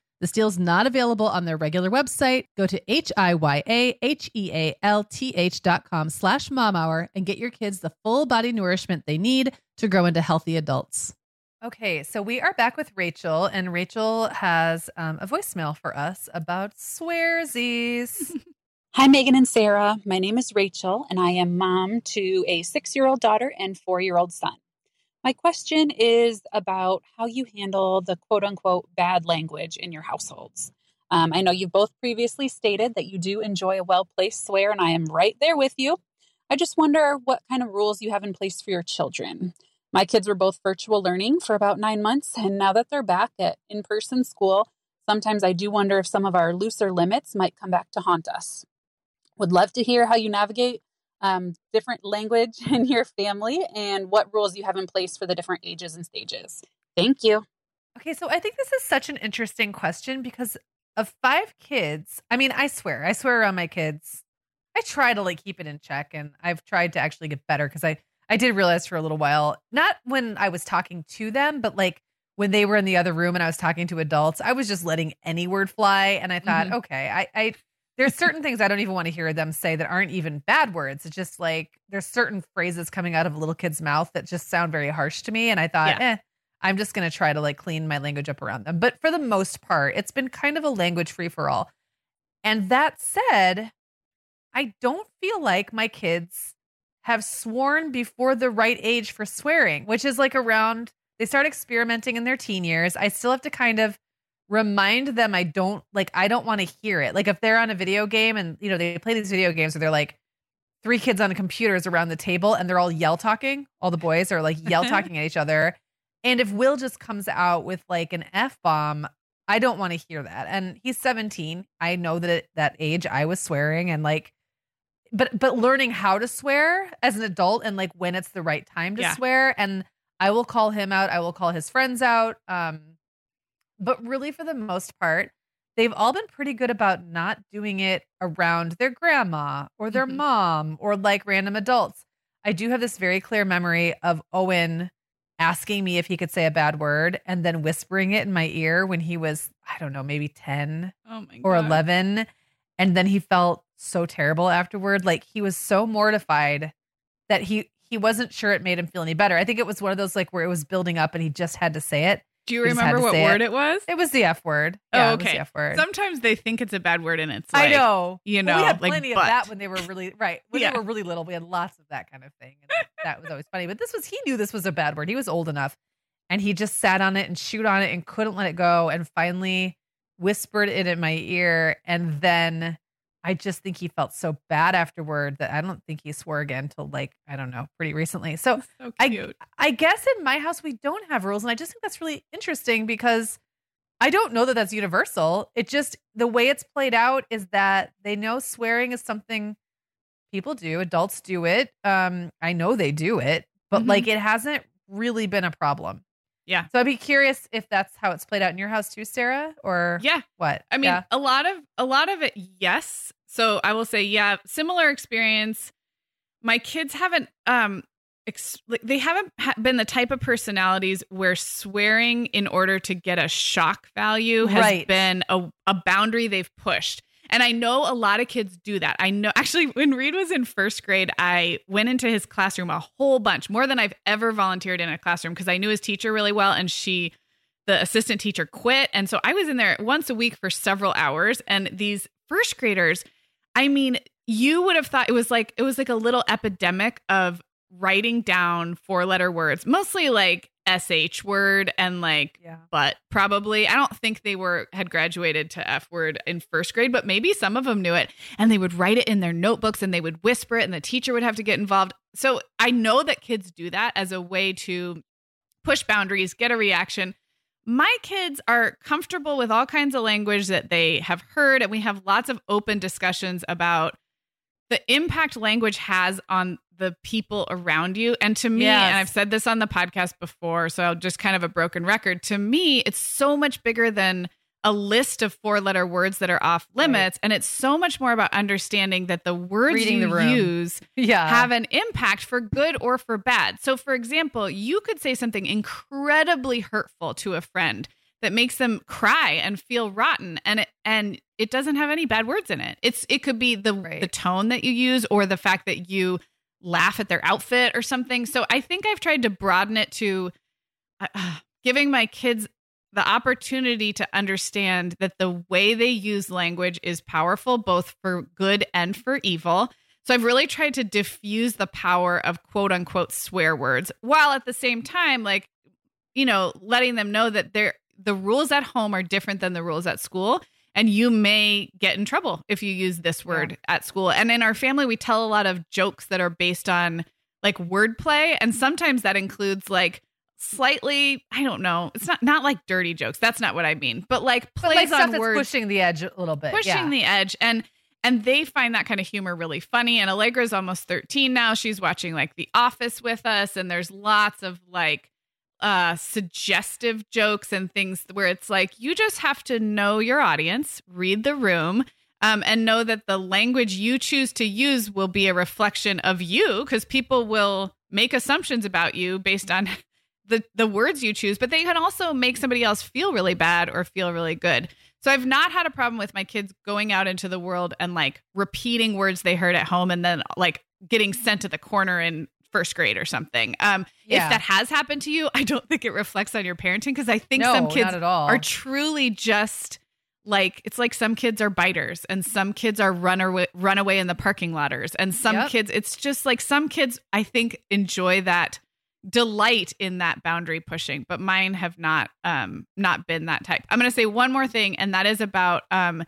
[SPEAKER 3] This deal is not available on their regular website. Go to H-I-Y-A-H-E-A-L-T-H dot com slash momhour and get your kids the full body nourishment they need to grow into healthy adults.
[SPEAKER 1] Okay, so we are back with Rachel, and Rachel has um, a voicemail for us about swearsies.
[SPEAKER 5] Hi, Megan and Sarah. My name is Rachel, and I am mom to a six year old daughter and four year old son. My question is about how you handle the quote unquote bad language in your households. Um, I know you've both previously stated that you do enjoy a well placed swear, and I am right there with you. I just wonder what kind of rules you have in place for your children. My kids were both virtual learning for about nine months, and now that they're back at in person school, sometimes I do wonder if some of our looser limits might come back to haunt us. Would love to hear how you navigate um, different language in your family and what rules you have in place for the different ages and stages. Thank you.
[SPEAKER 1] Okay, so I think this is such an interesting question because of five kids, I mean, I swear, I swear around my kids. I try to like keep it in check and I've tried to actually get better because I I did realize for a little while, not when I was talking to them, but like when they were in the other room and I was talking to adults, I was just letting any word fly. And I thought, mm-hmm. okay, I, I there's certain things I don't even want to hear them say that aren't even bad words. It's just like there's certain phrases coming out of a little kid's mouth that just sound very harsh to me. And I thought, yeah. eh, I'm just gonna try to like clean my language up around them. But for the most part, it's been kind of a language free for all. And that said, I don't feel like my kids have sworn before the right age for swearing, which is like around they start experimenting in their teen years. I still have to kind of remind them I don't like I don't want to hear it. Like if they're on a video game and you know they play these video games where they're like three kids on computers around the table and they're all yell talking. All the boys are like yell talking at each other. And if Will just comes out with like an F bomb, I don't want to hear that. And he's 17. I know that at that age I was swearing and like but but learning how to swear as an adult and like when it's the right time to yeah. swear and I will call him out, I will call his friends out. Um but really for the most part, they've all been pretty good about not doing it around their grandma or their mm-hmm. mom or like random adults. I do have this very clear memory of Owen asking me if he could say a bad word and then whispering it in my ear when he was, I don't know, maybe 10 oh or 11. And then he felt so terrible afterward. Like he was so mortified that he he wasn't sure it made him feel any better. I think it was one of those like where it was building up and he just had to say it.
[SPEAKER 2] Do you remember what word it. it. was?
[SPEAKER 1] It was the F word.
[SPEAKER 2] Oh, yeah, oh, okay. F word. Sometimes they think it's a bad word and it's like, I know. You know,
[SPEAKER 1] well, we had
[SPEAKER 2] like
[SPEAKER 1] plenty
[SPEAKER 2] but.
[SPEAKER 1] of that when they were really right. When yeah. they were really little, we had lots of that kind of thing. And that was always funny. But this was he knew this was a bad word. He was old enough. And he just sat on it and chewed on it and couldn't let it go. And finally whispered it in my ear. And then I just think he felt so bad afterward that I don't think he swore again till like I don't know, pretty recently. So, so I I guess in my house we don't have rules, and I just think that's really interesting because I don't know that that's universal. It just the way it's played out is that they know swearing is something people do, adults do it. Um, I know they do it, but mm-hmm. like it hasn't really been a problem.
[SPEAKER 2] Yeah.
[SPEAKER 1] So I'd be curious if that's how it's played out in your house too, Sarah, or
[SPEAKER 2] yeah,
[SPEAKER 1] what?
[SPEAKER 2] I mean,
[SPEAKER 1] yeah.
[SPEAKER 2] a lot of a lot of it, yes. So I will say, yeah, similar experience. My kids haven't um ex- they haven't ha- been the type of personalities where swearing in order to get a shock value has right. been a, a boundary they've pushed. And I know a lot of kids do that. I know actually when Reed was in first grade, I went into his classroom a whole bunch, more than I've ever volunteered in a classroom because I knew his teacher really well and she the assistant teacher quit. And so I was in there once a week for several hours and these first graders, I mean, you would have thought it was like it was like a little epidemic of writing down four letter words, mostly like sh word and like yeah. but probably. I don't think they were had graduated to f word in first grade but maybe some of them knew it and they would write it in their notebooks and they would whisper it and the teacher would have to get involved. So i know that kids do that as a way to push boundaries get a reaction. My kids are comfortable with all kinds of language that they have heard and we have lots of open discussions about the impact language has on the people around you. And to me, yes. and I've said this on the podcast before, so just kind of a broken record. To me, it's so much bigger than a list of four letter words that are off limits. Right. And it's so much more about understanding that the words Reading you the use yeah. have an impact for good or for bad. So, for example, you could say something incredibly hurtful to a friend that makes them cry and feel rotten and it and it doesn't have any bad words in it. It's it could be the right. the tone that you use or the fact that you laugh at their outfit or something. So I think I've tried to broaden it to uh, giving my kids the opportunity to understand that the way they use language is powerful, both for good and for evil. So I've really tried to diffuse the power of quote unquote swear words while at the same time, like, you know, letting them know that they're the rules at home are different than the rules at school. And you may get in trouble if you use this word yeah. at school. And in our family, we tell a lot of jokes that are based on like wordplay. And sometimes that includes like slightly i don't know it's not not like dirty jokes that's not what i mean but like plays
[SPEAKER 1] but like
[SPEAKER 2] on words
[SPEAKER 1] pushing the edge a little bit
[SPEAKER 2] pushing
[SPEAKER 1] yeah.
[SPEAKER 2] the edge and and they find that kind of humor really funny and allegra's almost 13 now she's watching like the office with us and there's lots of like uh suggestive jokes and things where it's like you just have to know your audience read the room um, and know that the language you choose to use will be a reflection of you because people will make assumptions about you based on the the words you choose, but they can also make somebody else feel really bad or feel really good. So I've not had a problem with my kids going out into the world and like repeating words they heard at home and then like getting sent to the corner in first grade or something. Um, yeah. If that has happened to you, I don't think it reflects on your parenting because I think
[SPEAKER 1] no,
[SPEAKER 2] some kids are truly just like it's like some kids are biters and some kids are runaway runaway in the parking lotters and some yep. kids it's just like some kids I think enjoy that delight in that boundary pushing but mine have not um not been that type i'm going to say one more thing and that is about um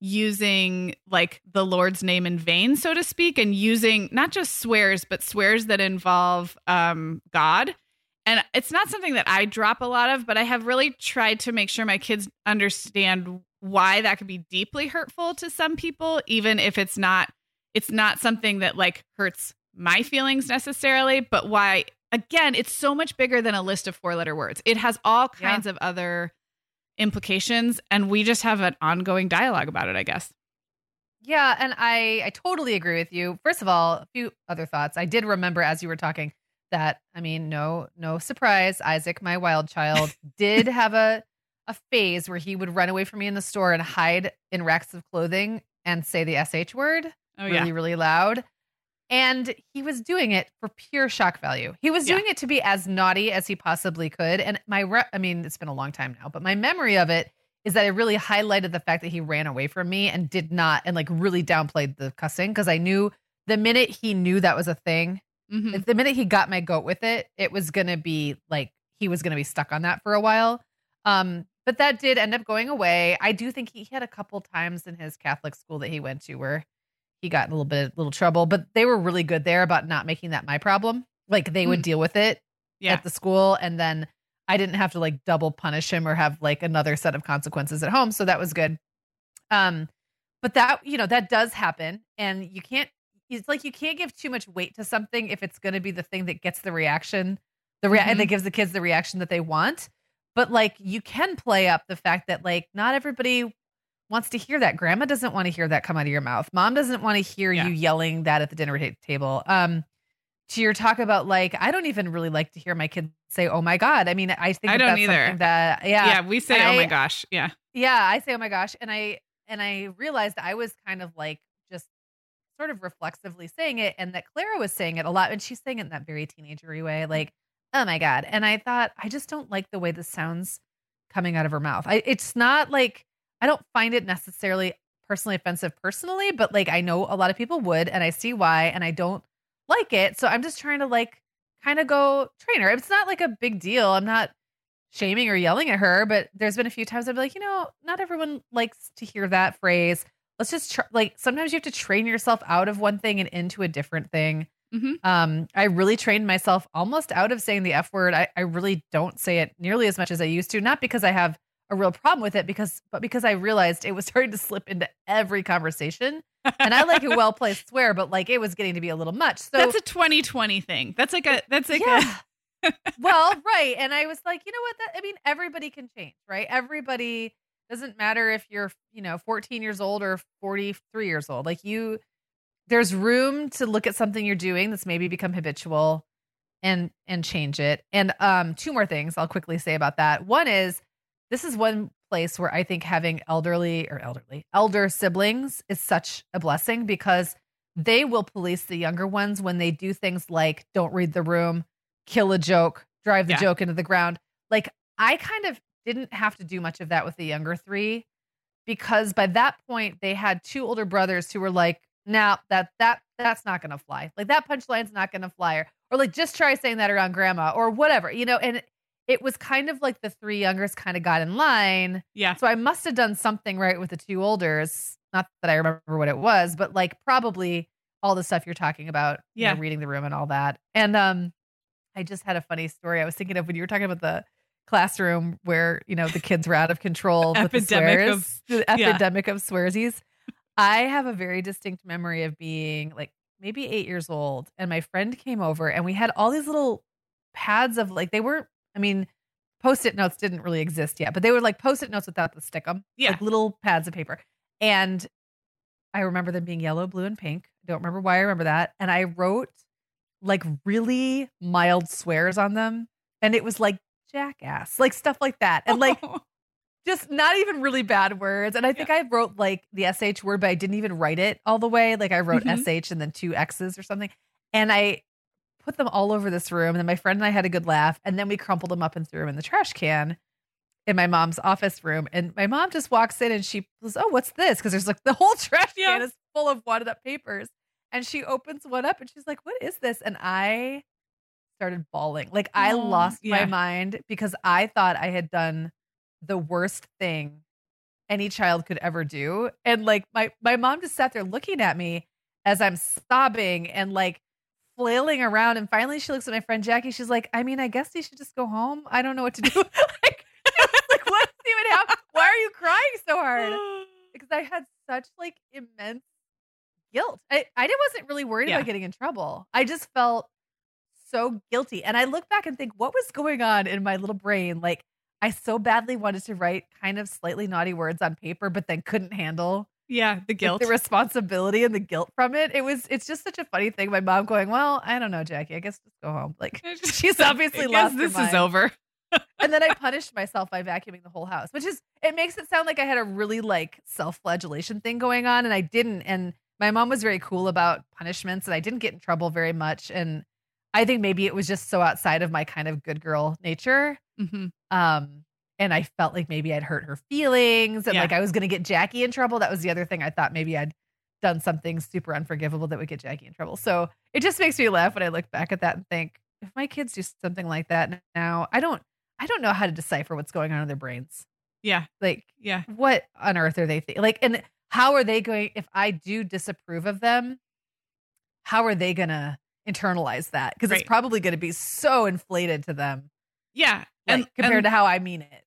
[SPEAKER 2] using like the lord's name in vain so to speak and using not just swears but swears that involve um god and it's not something that i drop a lot of but i have really tried to make sure my kids understand why that could be deeply hurtful to some people even if it's not it's not something that like hurts my feelings necessarily but why again, it's so much bigger than a list of four letter words. It has all kinds yeah. of other implications, and we just have an ongoing dialogue about it, I guess.
[SPEAKER 1] Yeah, and I I totally agree with you. First of all, a few other thoughts. I did remember as you were talking that I mean, no no surprise, Isaac, my wild child, did have a a phase where he would run away from me in the store and hide in racks of clothing and say the sh word oh, really yeah. really loud. And he was doing it for pure shock value. He was doing yeah. it to be as naughty as he possibly could. And my, re- I mean, it's been a long time now, but my memory of it is that it really highlighted the fact that he ran away from me and did not, and like really downplayed the cussing because I knew the minute he knew that was a thing, mm-hmm. the minute he got my goat with it, it was going to be like he was going to be stuck on that for a while. Um, but that did end up going away. I do think he had a couple times in his Catholic school that he went to where he got a little bit of little trouble, but they were really good there about not making that my problem. Like they would mm. deal with it yeah. at the school and then I didn't have to like double punish him or have like another set of consequences at home, so that was good. Um but that, you know, that does happen and you can't it's like you can't give too much weight to something if it's going to be the thing that gets the reaction, the rea- mm-hmm. and that gives the kids the reaction that they want. But like you can play up the fact that like not everybody wants to hear that. Grandma doesn't want to hear that come out of your mouth. Mom doesn't want to hear yeah. you yelling that at the dinner table. Um, to your talk about like, I don't even really like to hear my kids say, "Oh my god." I mean, I think
[SPEAKER 2] I
[SPEAKER 1] that
[SPEAKER 2] don't either.
[SPEAKER 1] That yeah,
[SPEAKER 2] yeah, we say, and "Oh I, my gosh," yeah,
[SPEAKER 1] yeah, I say, "Oh my gosh," and I and I realized I was kind of like just sort of reflexively saying it, and that Clara was saying it a lot, and she's saying it in that very teenagery way, like, "Oh my god," and I thought I just don't like the way this sounds coming out of her mouth. I, it's not like I don't find it necessarily personally offensive personally, but like I know a lot of people would and I see why and I don't like it. So I'm just trying to like kind of go train her. It's not like a big deal. I'm not shaming or yelling at her, but there's been a few times I'd be like, you know, not everyone likes to hear that phrase. Let's just try, like sometimes you have to train yourself out of one thing and into a different thing. Mm-hmm. Um, I really trained myself almost out of saying the F word. I, I really don't say it nearly as much as I used to, not because I have a real problem with it because but because I realized it was starting to slip into every conversation. And I like a well placed swear, but like it was getting to be a little much. So
[SPEAKER 2] that's a 2020 thing. That's like a that's like yeah.
[SPEAKER 1] a well, right. And I was like, you know what? That I mean, everybody can change, right? Everybody doesn't matter if you're, you know, 14 years old or 43 years old. Like you there's room to look at something you're doing that's maybe become habitual and and change it. And um two more things I'll quickly say about that. One is this is one place where I think having elderly or elderly elder siblings is such a blessing because they will police the younger ones when they do things like don't read the room, kill a joke, drive the yeah. joke into the ground. Like I kind of didn't have to do much of that with the younger three because by that point they had two older brothers who were like, "Now nah, that that that's not gonna fly. Like that punchline's not gonna fly." Or, or like just try saying that around grandma or whatever, you know. And it was kind of like the three youngers kind of got in line.
[SPEAKER 2] Yeah.
[SPEAKER 1] So I must have done something right with the two olders. Not that I remember what it was, but like probably all the stuff you're talking about.
[SPEAKER 2] Yeah.
[SPEAKER 1] You know, reading the room and all that. And um, I just had a funny story. I was thinking of when you were talking about the classroom where you know the kids were out of control with the
[SPEAKER 2] Epidemic
[SPEAKER 1] swears,
[SPEAKER 2] of-
[SPEAKER 1] the
[SPEAKER 2] yeah.
[SPEAKER 1] epidemic of swearsies. I have a very distinct memory of being like maybe eight years old, and my friend came over, and we had all these little pads of like they weren't. I mean, post-it notes didn't really exist yet, but they were like post-it notes without the stickum,
[SPEAKER 2] Yeah.
[SPEAKER 1] like little pads of paper. And I remember them being yellow, blue, and pink. I don't remember why I remember that. And I wrote like really mild swears on them, and it was like jackass, like stuff like that, and like just not even really bad words. And I think I wrote like the sh word, but I didn't even write it all the way. Like I wrote
[SPEAKER 2] Mhm.
[SPEAKER 1] sh and then two x's or something, and I put them all over this room. And then my friend and I had a good laugh, and then we crumpled them up and threw them in the trash can in my mom's office room. And my mom just walks in and she goes, "Oh, what's this?" Because there's like the whole trash
[SPEAKER 2] Yeah.
[SPEAKER 1] can is full of wadded up papers. And she opens one up and she's like, "What is this?" And I started bawling. Like I
[SPEAKER 2] Oh,
[SPEAKER 1] lost my mind because I thought I had done the worst thing any child could ever do. And like my my mom just sat there looking at me as I'm sobbing and like flailing around. And finally she looks at my friend Jackie. She's like, I mean, I guess you should just go home. I don't know what to do. like, like what's even happening? Why are you crying so hard? Because I had such like immense guilt. I, I wasn't really worried
[SPEAKER 2] Yeah.
[SPEAKER 1] about getting in trouble. I just felt so guilty. And I look back and think, what was going on in my little brain? Like, I so badly wanted to write kind of slightly naughty words on paper, but then couldn't handle
[SPEAKER 2] yeah, the
[SPEAKER 1] like,
[SPEAKER 2] guilt.
[SPEAKER 1] the responsibility and the guilt from it. It was, it's just such a funny thing. My mom going, well, I don't know, Jackie. I guess just go home. Like, she's obviously lost
[SPEAKER 2] this is over.
[SPEAKER 1] and then I punished myself by vacuuming the whole house, which is it makes it sound like I had a really like self-flagellation thing going on, and I didn't. And my mom was very cool about punishments, and I didn't get in trouble very much. And I think maybe it was just so outside of my kind of good girl nature.
[SPEAKER 2] Mhm.
[SPEAKER 1] Um, and I felt like maybe I'd hurt her feelings, and
[SPEAKER 2] Yeah.
[SPEAKER 1] like I was going to get Jackie in trouble. That was the other thing I thought maybe I'd done something super unforgivable that would get Jackie in trouble. So it just makes me laugh when I look back at that and think, if my kids do something like that now, I don't, I don't know how to decipher what's going on in their brains.
[SPEAKER 2] Yeah,
[SPEAKER 1] Like,
[SPEAKER 2] yeah.
[SPEAKER 1] what on earth are they thinking? Like, and how are they going? If I do disapprove of them, how are they going to internalize that? Because
[SPEAKER 2] Right.
[SPEAKER 1] it's probably going to be so inflated to them,
[SPEAKER 2] Yeah.
[SPEAKER 1] like
[SPEAKER 2] and
[SPEAKER 1] compared
[SPEAKER 2] and
[SPEAKER 1] to how I mean it.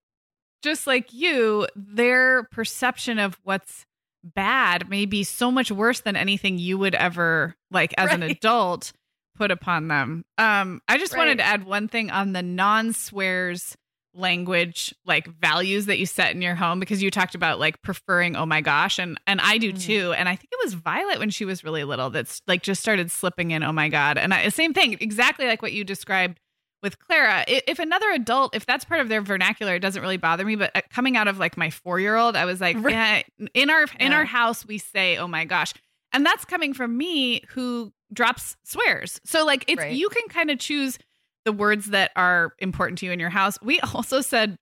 [SPEAKER 2] Just like you, their perception of what's bad may be so much worse than anything you would ever like as an adult put upon them. Um, I just wanted to add one thing on the non-swears language like values that you set in your home because you talked about like preferring oh my gosh and and I do
[SPEAKER 1] Mhm.
[SPEAKER 2] too and I think it was Violet when she was really little that's like just started slipping in oh my god and I, same thing exactly like what you described with Clara, if another adult, if that's part of their vernacular, it doesn't really bother me. But uh, coming out of like my four year old, I was like,
[SPEAKER 1] Right.
[SPEAKER 2] yeah, in our in
[SPEAKER 1] Yeah.
[SPEAKER 2] our house, we say, "Oh my gosh," and that's coming from me who drops swears. So like, it's
[SPEAKER 1] Right.
[SPEAKER 2] you can kind of choose the words that are important to you in your house. We also said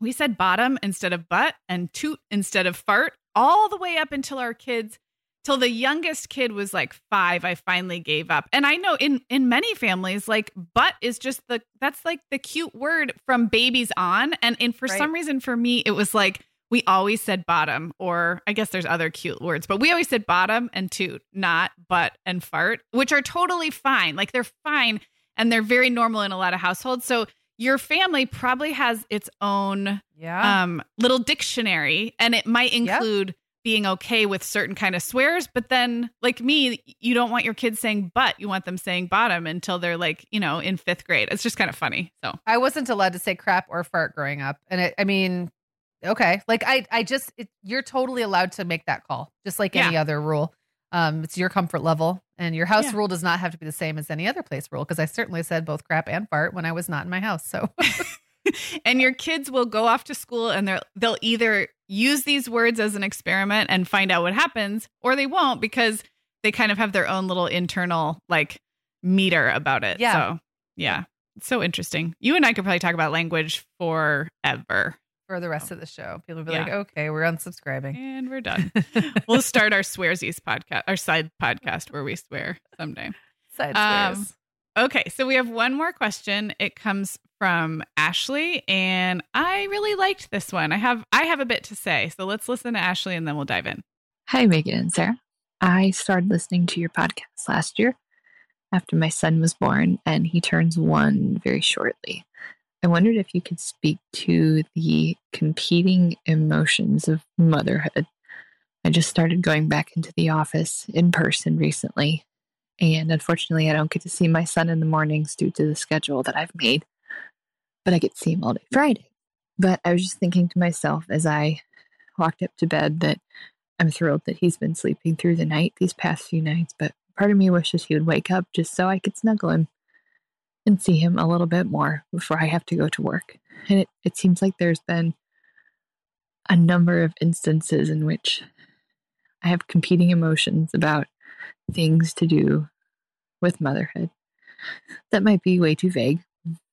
[SPEAKER 2] we said bottom instead of butt and toot instead of fart all the way up until our kids till the youngest kid was like 5 I finally gave up. And I know in in many families like butt is just the that's like the cute word from babies on and and for
[SPEAKER 1] Right.
[SPEAKER 2] some reason for me it was like we always said bottom or I guess there's other cute words, but we always said bottom and toot, not butt and fart, which are totally fine. Like they're fine and they're very normal in a lot of households. So your family probably has its own
[SPEAKER 1] Yeah.
[SPEAKER 2] um, little dictionary, and it might
[SPEAKER 1] Yep.
[SPEAKER 2] Being okay with certain kind of swears. But then, like me, you don't want your kids saying "but," you want them saying "bottom" until they're like, you know, in fifth grade. It's just kind of funny. So
[SPEAKER 1] I wasn't allowed to say crap or fart growing up, and it, I mean, okay, like I, I just, it, you're totally allowed to make that call, just like any other rule. Um, it's your comfort level, and your house
[SPEAKER 2] Yeah.
[SPEAKER 1] rule does not have to be the same as any other place rule. Because I certainly said both crap and fart when I was not in my house. So
[SPEAKER 2] and your kids will go off to school and they'll they'll either use these words as an experiment and find out what happens, or they won't because they kind of have their own little internal like meter about it.
[SPEAKER 1] Yeah.
[SPEAKER 2] So yeah. It's so interesting. You and I could probably talk about language forever.
[SPEAKER 1] For the rest of the show, people will be yeah. like, "Okay, we're unsubscribing
[SPEAKER 2] and we're done." we'll start our swearsies podcast, our side podcast where we swear someday.
[SPEAKER 1] Side swears.
[SPEAKER 2] Um, Okay, so we have one more question. It comes from Ashley, and I really liked this one. I have I have a bit to say, so let's listen to Ashley, and then we'll dive in.
[SPEAKER 6] Hi, Megan and Sarah. I started listening to your podcast last year after my son was born, and he turns one very shortly. I wondered if you could speak to the competing emotions of motherhood. I just started going back into the office in person recently, and unfortunately, I don't get to see my son in the mornings due to the schedule that I've made, but I get to see him all day Friday. But I was just thinking to myself as I walked up to bed that I'm thrilled that he's been sleeping through the night these past few nights, but part of me wishes he would wake up just so I could snuggle him and see him a little bit more before I have to go to work. And it, it seems like there's been a number of instances in which I have competing emotions about things to do with motherhood. That might be way too vague,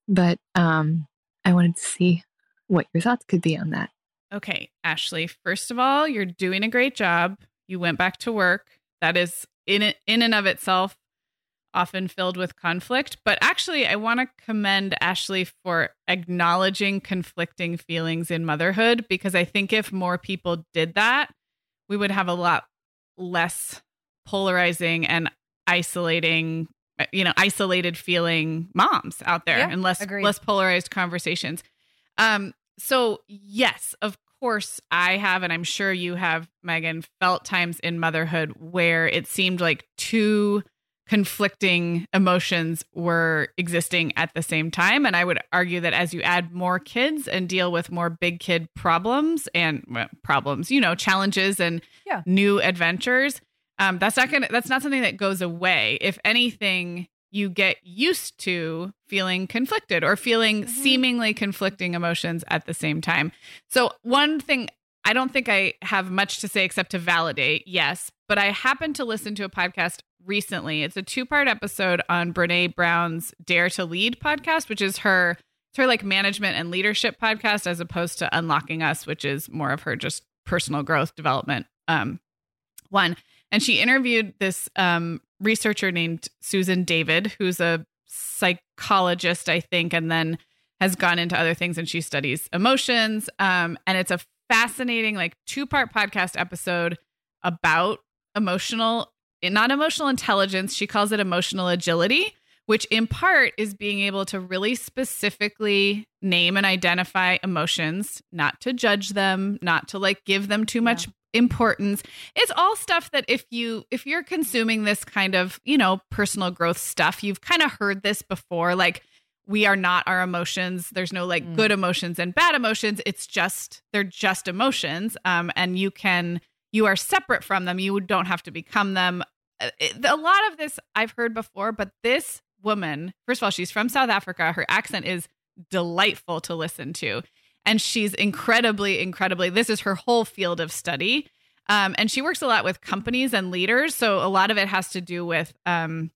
[SPEAKER 6] but um, I wanted to see what your thoughts could be on that.
[SPEAKER 2] Okay, Ashley, first of all, you're doing a great job. You went back to work. That is in in and of itself often filled with conflict, but actually I want to commend Ashley for acknowledging conflicting feelings in motherhood because I think if more people did that, we would have a lot less polarizing and isolating you know isolated feeling moms out there yeah, and less agreed. less polarized conversations um so yes of course I have, and I'm sure you have, Megan, felt times in motherhood where it seemed like two conflicting emotions were existing at the same time. And I would argue that as you add more kids and deal with more big kid problems and well, problems, you know, challenges and yeah. new adventures, um, that's not gonna that's not something that goes away. If anything, you get used to feeling conflicted or feeling mm-hmm. seemingly conflicting emotions at the same time. So, one thing I don't think I have much to say except to validate, yes, but I happened to listen to a podcast recently. It's a two part episode on Brene Brown's Dare to Lead podcast, which is her. It's her like management and leadership podcast as opposed to Unlocking Us, which is more of her just personal growth development um, one. And she interviewed this um, researcher named Susan David, who's a psychologist, I think, and then has gone into other things and she studies emotions. Um, and it's a fascinating, like, two part podcast episode about emotional, not emotional intelligence. She calls it emotional agility, which in part is being able to really specifically name and identify emotions, not to judge them, not to like give them too much importance. It's all stuff that if you if you're consuming this kind of you know personal growth stuff you've kind of heard this before like we are not our emotions. There's no like mm. good emotions and bad emotions. It's just they're just emotions um and you can you are separate from them. You don't have to become them. Uh, a lot of this i've heard before but this woman first of all she's from south africa. Her accent is delightful to listen to and she's incredibly, incredibly, this is her whole field of study. Um, and she works a lot with companies and leaders. So a lot of it has to do with, um,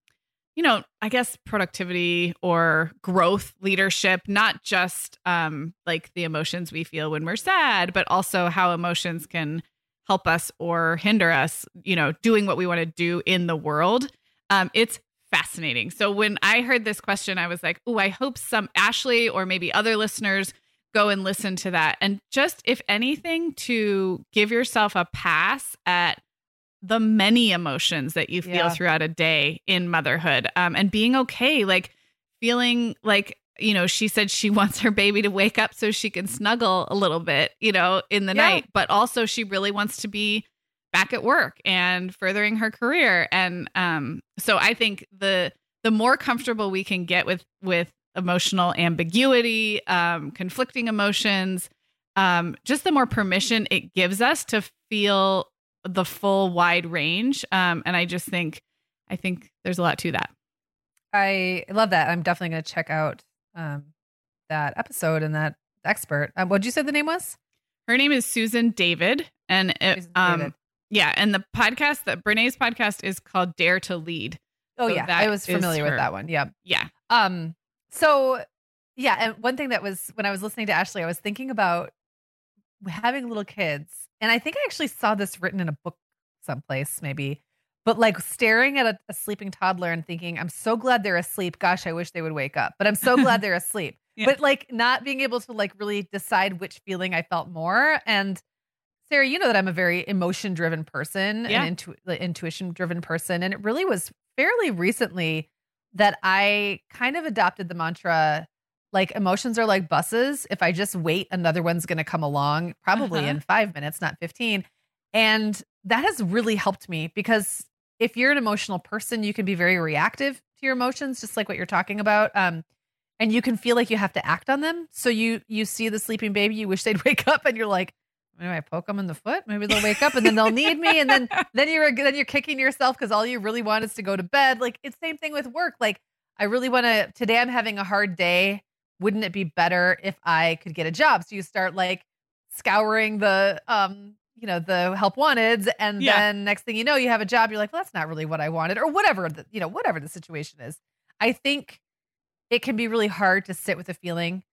[SPEAKER 2] you know, I guess productivity or growth leadership, not just um, like the emotions we feel when we're sad, but also how emotions can help us or hinder us, you know, doing what we want to do in the world. Um, it's fascinating. So when I heard this question, I was like, oh, I hope some Ashley or maybe other listeners go and listen to that. And just, if anything, to give yourself a pass at the many emotions that you feel yeah. throughout a day in motherhood um, and being okay, like feeling like, you know, she said she wants her baby to wake up so she can snuggle a little bit, you know, in the yeah. night, but also she really wants to be back at work and furthering her career. And um, so I think the, the more comfortable we can get with with emotional ambiguity, um, conflicting emotions, um, just the more permission it gives us to feel the full wide range. Um, and I just think, I think there's a lot to that.
[SPEAKER 1] I love that. I'm definitely going to check out um, that episode and that expert. Uh, what did you say the name was?
[SPEAKER 2] Her name is Susan David, and it, um, David. yeah, and the podcast that Brene's podcast is called Dare to Lead.
[SPEAKER 1] Oh so yeah, I was familiar with that one. Yeah,
[SPEAKER 2] yeah.
[SPEAKER 1] Um, So, yeah, and one thing that was when I was listening to Ashley, I was thinking about having little kids, and I think I actually saw this written in a book someplace, maybe. But like staring at a, a sleeping toddler and thinking, I'm so glad they're asleep. Gosh, I wish they would wake up. But I'm so glad they're asleep. Yeah. But like not being able to like really decide which feeling I felt more. And Sarah, you know that I'm a very emotion driven person, yeah. an intu- intuition driven person. And it really was fairly recently that I kind of adopted the mantra like emotions are like buses. If I just wait, another one's going to come along, probably uh-huh. in five minutes, not 15. And that has really helped me because if you're an emotional person, you can be very reactive to your emotions, just like what you're talking about. Um, and you can feel like you have to act on them. So you you see the sleeping baby, you wish they'd wake up, and you're like, maybe I poke them in the foot, maybe they'll wake up, and then they'll need me, and then then you're then you're kicking yourself because all you really want is to go to bed. Like it's same thing with work. Like I really want to. Today I'm having a hard day. Wouldn't it be better if I could get a job? So you start like scouring the um you know the help wanteds and yeah. then next thing you know you have a job you're like well that's not really what i wanted or whatever the, you know whatever the situation is i think it can be really hard to sit with a feeling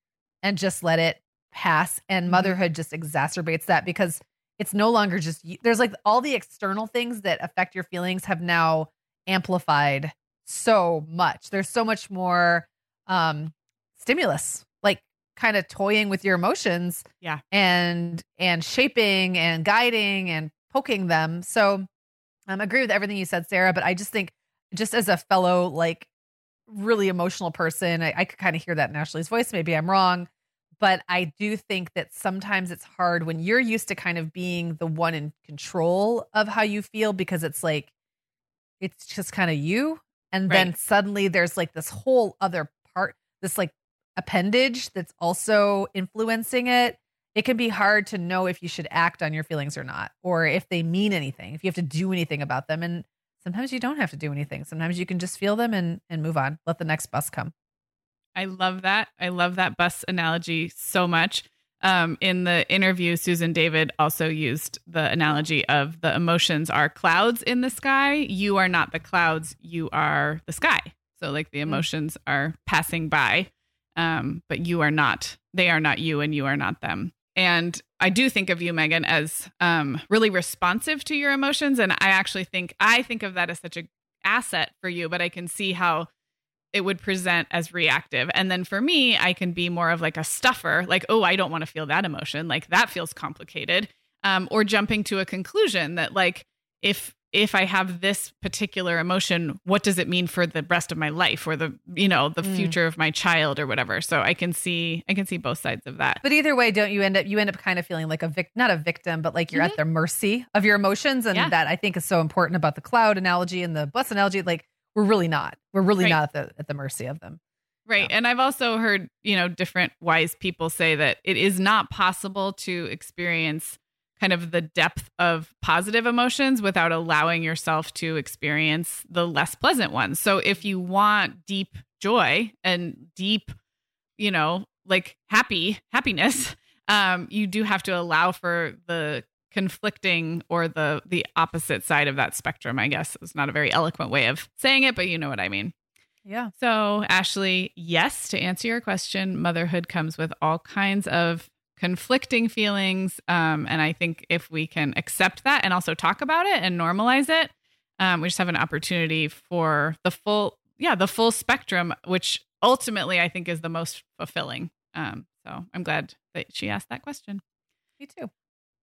[SPEAKER 1] and just let it pass and mm-hmm. motherhood just exacerbates that because it's no longer just there's like all the external things that affect your feelings have now amplified so much there's so much more um stimulus like kind of toying with your emotions
[SPEAKER 2] yeah
[SPEAKER 1] and and shaping and guiding and poking them so i um, agree with everything you said sarah but i just think just as a fellow like really emotional person. I, I could kind of hear that in Ashley's voice. Maybe I'm wrong, but I do think that sometimes it's hard when you're used to kind of being the one in control of how you feel because it's like, it's just kind of you. And right. then suddenly there's like this whole other part, this like appendage that's also influencing it. It can be hard to know if you should act on your feelings or not, or if they mean anything, if you have to do anything about them. And sometimes you don't have to do anything. Sometimes you can just feel them and and move on. Let the next bus come.
[SPEAKER 2] I love that. I love that bus analogy so much. Um, in the interview, Susan David also used the analogy of the emotions are clouds in the sky. You are not the clouds, you are the sky. So, like the mm. emotions are passing by, um, but you are not, they are not you, and you are not them. And I do think of you, Megan, as um, really responsive to your emotions. And I actually think I think of that as such a asset for you, but I can see how it would present as reactive. And then for me, I can be more of like a stuffer, like, oh, I don't want to feel that emotion. Like that feels complicated. Um, or jumping to a conclusion that like if if I have this particular emotion, what does it mean for the rest of my life or the, you know, the mm. future of my child or whatever. So I can see, I can see both sides of that.
[SPEAKER 1] But either way, don't you end up, you end up kind of feeling like a vic, not a victim, but like you're mm-hmm. at the mercy of your emotions. And yeah. that I think is so important about the cloud analogy and the bus analogy. Like we're really not, we're really right. not at the, at the mercy of them.
[SPEAKER 2] Right. And I've also heard, you know, different wise people say that it is not possible to experience kind of the depth of positive emotions without allowing yourself to experience the less pleasant ones. So if you want deep joy and deep, you know, like happy happiness, um, you do have to allow for the conflicting or the the opposite side of that spectrum, I guess. It's not a very eloquent way of saying it, but you know what I mean.
[SPEAKER 1] Yeah.
[SPEAKER 2] So, Ashley, yes, to answer your question, motherhood comes with all kinds of conflicting feelings. Um, and I think if we can accept that and also talk about it and normalize it, um, we just have an opportunity for the full, yeah, the full spectrum, which ultimately I think is the most fulfilling. Um, so I'm glad that she asked that question.
[SPEAKER 1] Me too.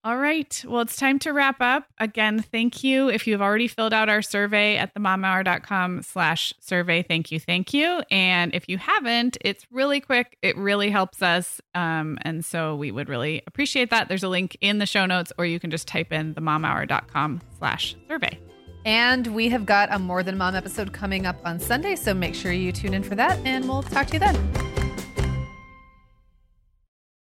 [SPEAKER 2] All right. Well, it's time to wrap up. Again, thank you. If you've already filled out our survey at themomhour.com slash survey, thank you. Thank you. And if you haven't, it's really quick. It really helps us. Um, and so we would really appreciate that. There's a link in the show notes, or you can just type in themomhour.com slash survey.
[SPEAKER 1] And we have got a More Than Mom episode coming up on Sunday. So make sure you tune in for that, and we'll talk to you then.